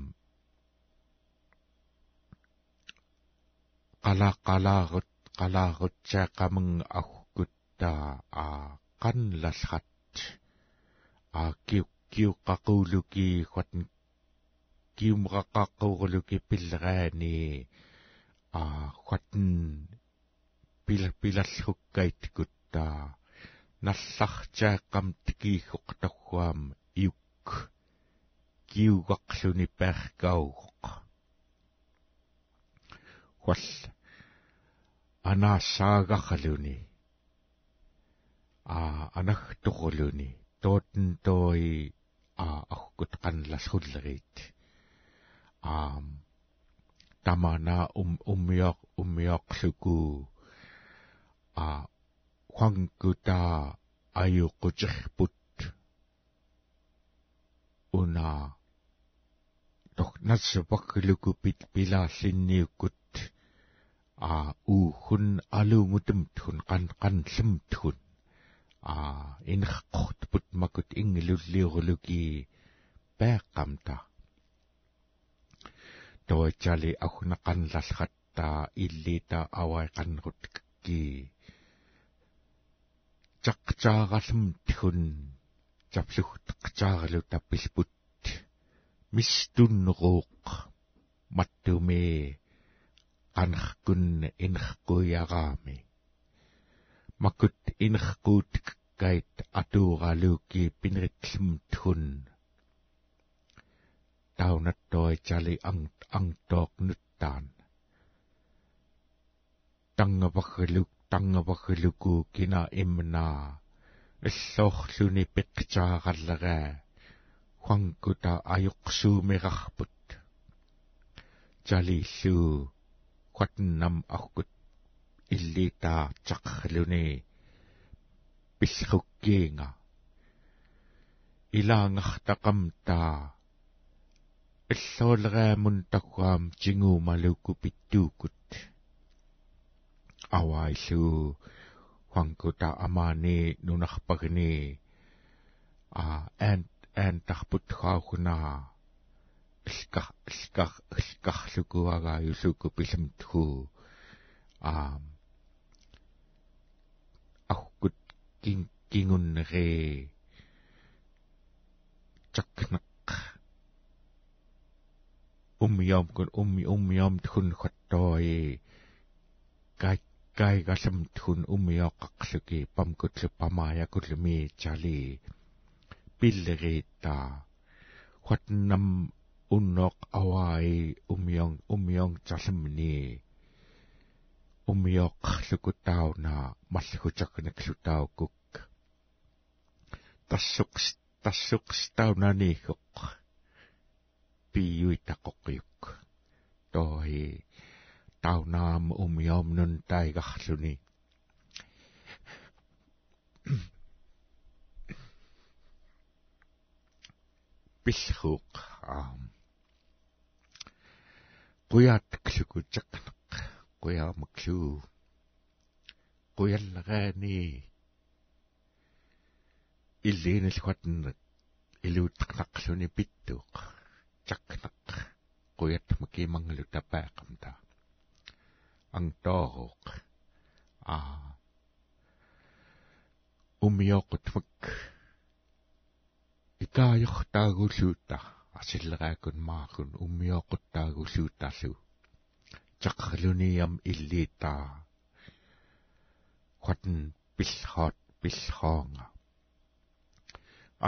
qala qalaagut qalaarutsaaqqamang agguttaa aa qanlalrat aa kiu kiuqqaquuluki huatn kiumraqaqqauruluki pilleraani aa huatn pil pilallhukkaitkuttaa налларчааққам тикиихоқтарруам иук киугақлуни перкаугоқ хвал анаассаагақалуни а анахтоқулуни тоотен той а ахкут qanlassуллерит аам тамана ум уммиоқ уммиоқлуку а хуангута аюқутерпут уна тох насвақлуку пит пилааллинниуккут а уухун алуумутумтхун qan qanllumtхун а инерқортпут макут ингилуллиурулуки пааққамта тоочали ахуна qanlallrattaa иллита авай qanrutkki чақчаагаллумтхун чаплугтеқчааралу таппилпут мистуннеруоқ маттумee qanarkun inerquiaraami makut inerquut kait atuuraluuki pineritlum tun taunattoi jali ang angtoq nuttaan tangavaggaluk tangavaggaluku kina imna иллоорлуни пеққитаараллагаа хуангута аюқсуумерарпут жалиллуу quatnam arqut иллитаа таққалуни пиллруккиинга илаангартақамтаа иллоолераамун такуам тингуумалукку питтуукут аваилу хуангута амаани нунарпагни а ан ан тарпут хаахунаа илкар илкар илкарлукуагаа юлуку пилэмтху а ахкут кин кингуннерee чакнақ умmiam kun ummi ummiam tun khattoi kai kai gasam tun ummiaqaqluki pamkutlu pamaya kullumi chali pillerita khatnam unnoq awai ummiong ummiong chasamni уммиоққарлукутаауна маллагутаккунакклутаукук тассуқс тассуқстаунанигоқ пиюитақоқиук той таунаам умиомнун тайгарлуни пиллхуq аам quyaattaklukutaknaq quyaamakluu quyallaгаани иллииналхуатннат илууттақнақлуни питтууқ чакнақ quyattma kiimangalu tapaaqamta ангтооруq а. Умиоқутмак икаajortaaguuluutta асиллераакун маакун уммиоқуттаагуллуутаалу таққалуниам иллиитаа хатн пиллхаат пиллхаанга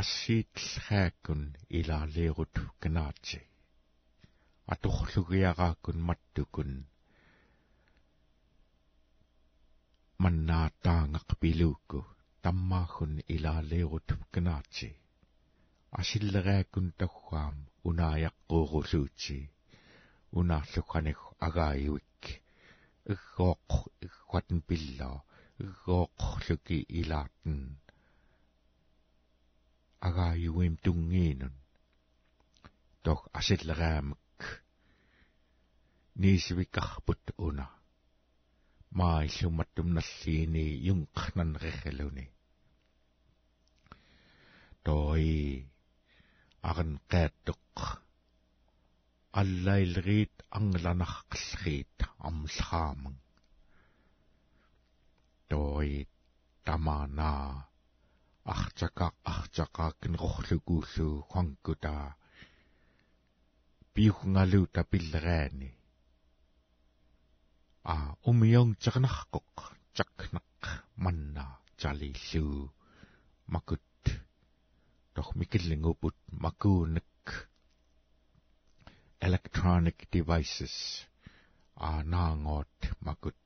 ассиитлхааккун илаалиерут канаати аторлугиарааккун маттукун маннаатаангақ пилуукку таммаагун илаалиерут канаати асиллерааккун таггаам унааяққуурулуути унаарлукканах агааюик иггооқ иггуатн пиллаа иггооқлуки илаатн агааюим тунгиинун тох асиллераамак нисвикарпут уна маиллуматтумналлиини юнқнанерерлуни той арн qaattoq аллаилриит англанарқаллриит амлхааман. Той таманаа ахчака ахчака кинрохлукууллу хангута пиухнгалу тапиллераани а умион чакнарқоқ чакнақ манна чалиллуу макут doch mikillinguput makuunak electronic devices. Анаангоот макут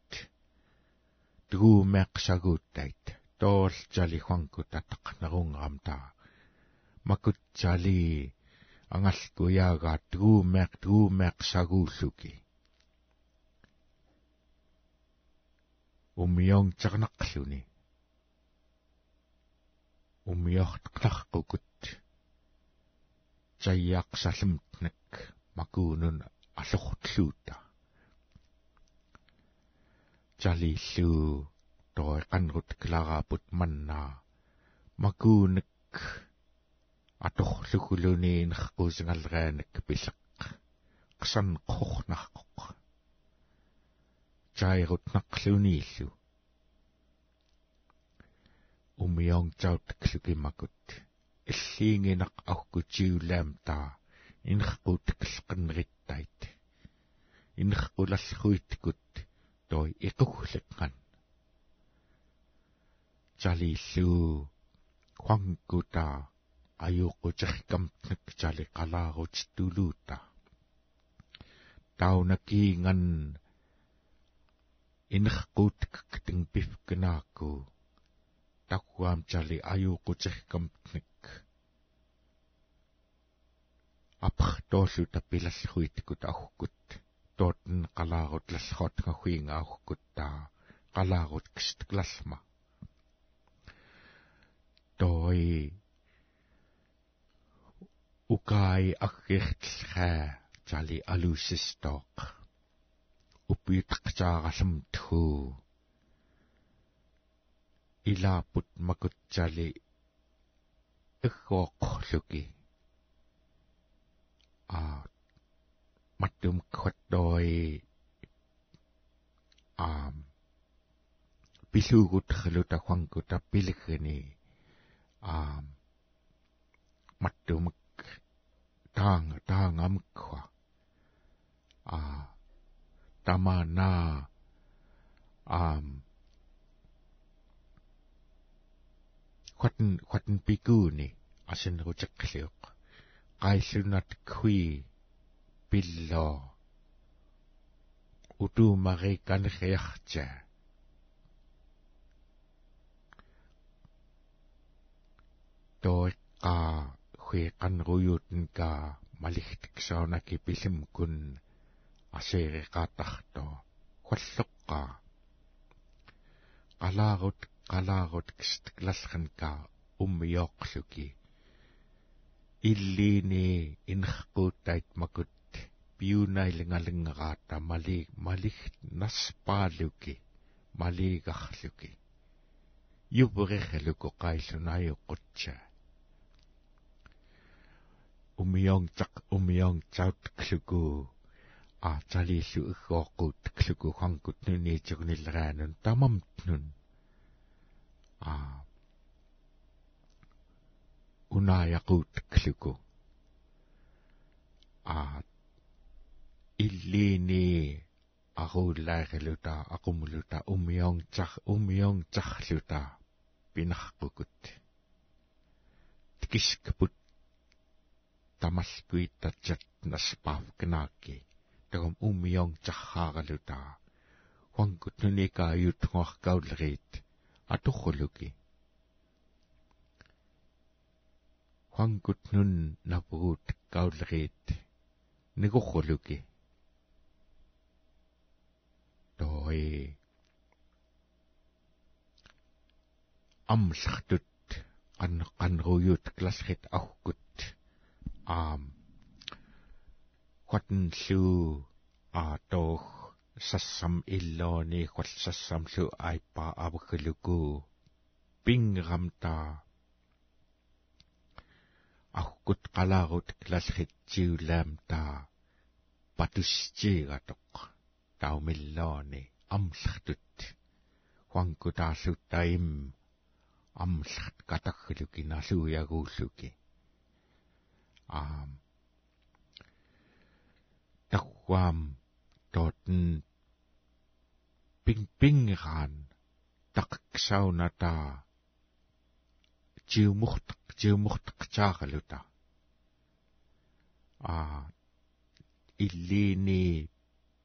туумеқсагуутtait тоол чали хуанку татақнерунгаамта макут чали ангалку яага умиортеқларқукут тайяақсаллумтнак макуунун аллортлуута жалиллуу той qanrut клараапут маннаа макуунак аторлугулуниинерқуусингаллераанак пилеқ қсан қорнарқоқ жайрут нақлунииллу умион таутаклукимакут иллиингинақ аугкутиулаамтаа инерқутаккеққиннериттайт инерқулаллуиткут той иқуглеккан жалиллуу хуангута. Аюуqqutiqkamtnak chali qalaarutit taunakkiingan inerquutkak ting pifkanaakku takkuam chali аюуqqutiqkamtnak апхтооллу таппилаллуиттикут аугкут тоотн қалаарут лаллхоотгахуингааугкут таа. Қалаарут кистклалма той ukай аггертлха чали алуссистоқ уппиутеқчаараллам тху илаапут макутчали эггооқлуки а маттум кваттoi аам пилугут хлута хвангута пилгни аам маттум таанга таангамква а тамана хатн хатн пикууни асен рутеққлиоқ қайлунат куи пилло утумари канхиарча тоиққа хуиқанруйуутнка малихтиксаанаки пилимкун асеериqaатарто хуллеққа қалаарут қалаарут кистклалланка уммиооқлуки иллиини инхқуутtait макут пиунайлингалингараата мали малих наспаалуки малигарлуки юберехлуко қайлунайоққутча умион так умион таут клуку а талииллу иггооққут а. Унааяқут клуку а. Иллини агууллаарилута aqumuluta умион тах умион тахлута пинарпукут тикискпут тамалкуиттатсат наспаав кнааки тагом умион тархааралута хуангут нуника аютгоаркаулерит атуххулуки хуангут нун напугут каулерит нигуххулуки той амлахтут ан канруйут классхит ахкут um quатын лу а тох сассам иллоони хулсассам лу айпа авхлуку пинграмта ахкут қалаарут клалхитсиулаамта патусчигатоқ таумиллоони амлартут хуанкутаарлуттаим амларт катагглуки налуягууллуки um takwam toten jiumuht qchaaluta a illini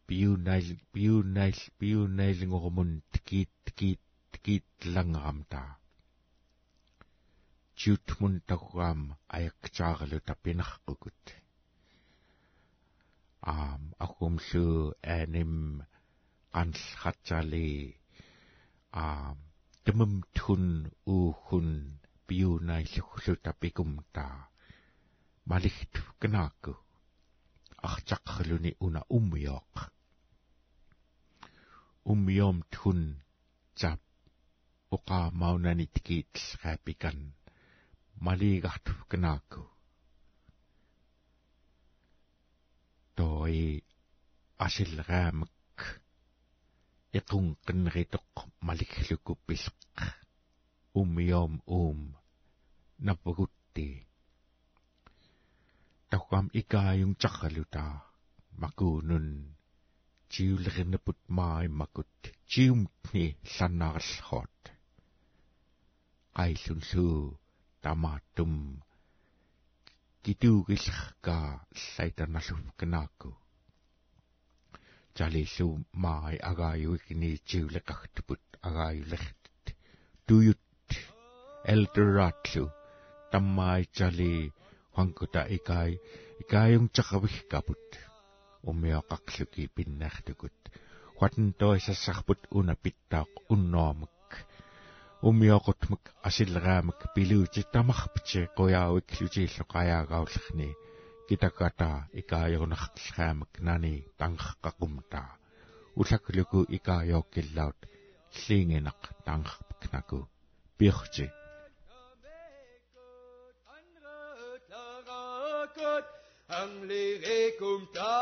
piunail piunail piunail ngorumun tikit tikit tikit langamta чутмун тагуам аякчаагалу тапинарпукут аам акумлу аним канлхатсали аам тэмм тун уухун биунайлухлу тапикумта малихт гнааку арчаққалуни уна уммиоқ уммиом тун тап оқа маунани тикит хапикан малигарту кнааку той асиллераамак икун qinneritoq malikluku pilq ummiom um napugutti takwam ikayung chaqaluta makunun jiulerinnaput maai makut jiumtni lannarallhoot qaillunlu тамааттум kituugillqa llaitanallukkanaakku maai agaayuikni jiuleqartuput agaayulertit tuyut elderatlu tammai jali hankuta ikai ikaayung chaqavihkaput umiaqaqluki pinnartukut huatan toisassarput una pittaaq unnoamak умиоқутмак асиллераамак пилуути тамарпити қуяавик лутииллоқаяагауллерни китаката икаайорнарлаамак нани тангаққумта улаклуку икаайооккиллаут лингенақ тангақпкнаку пирти ang lirekum ta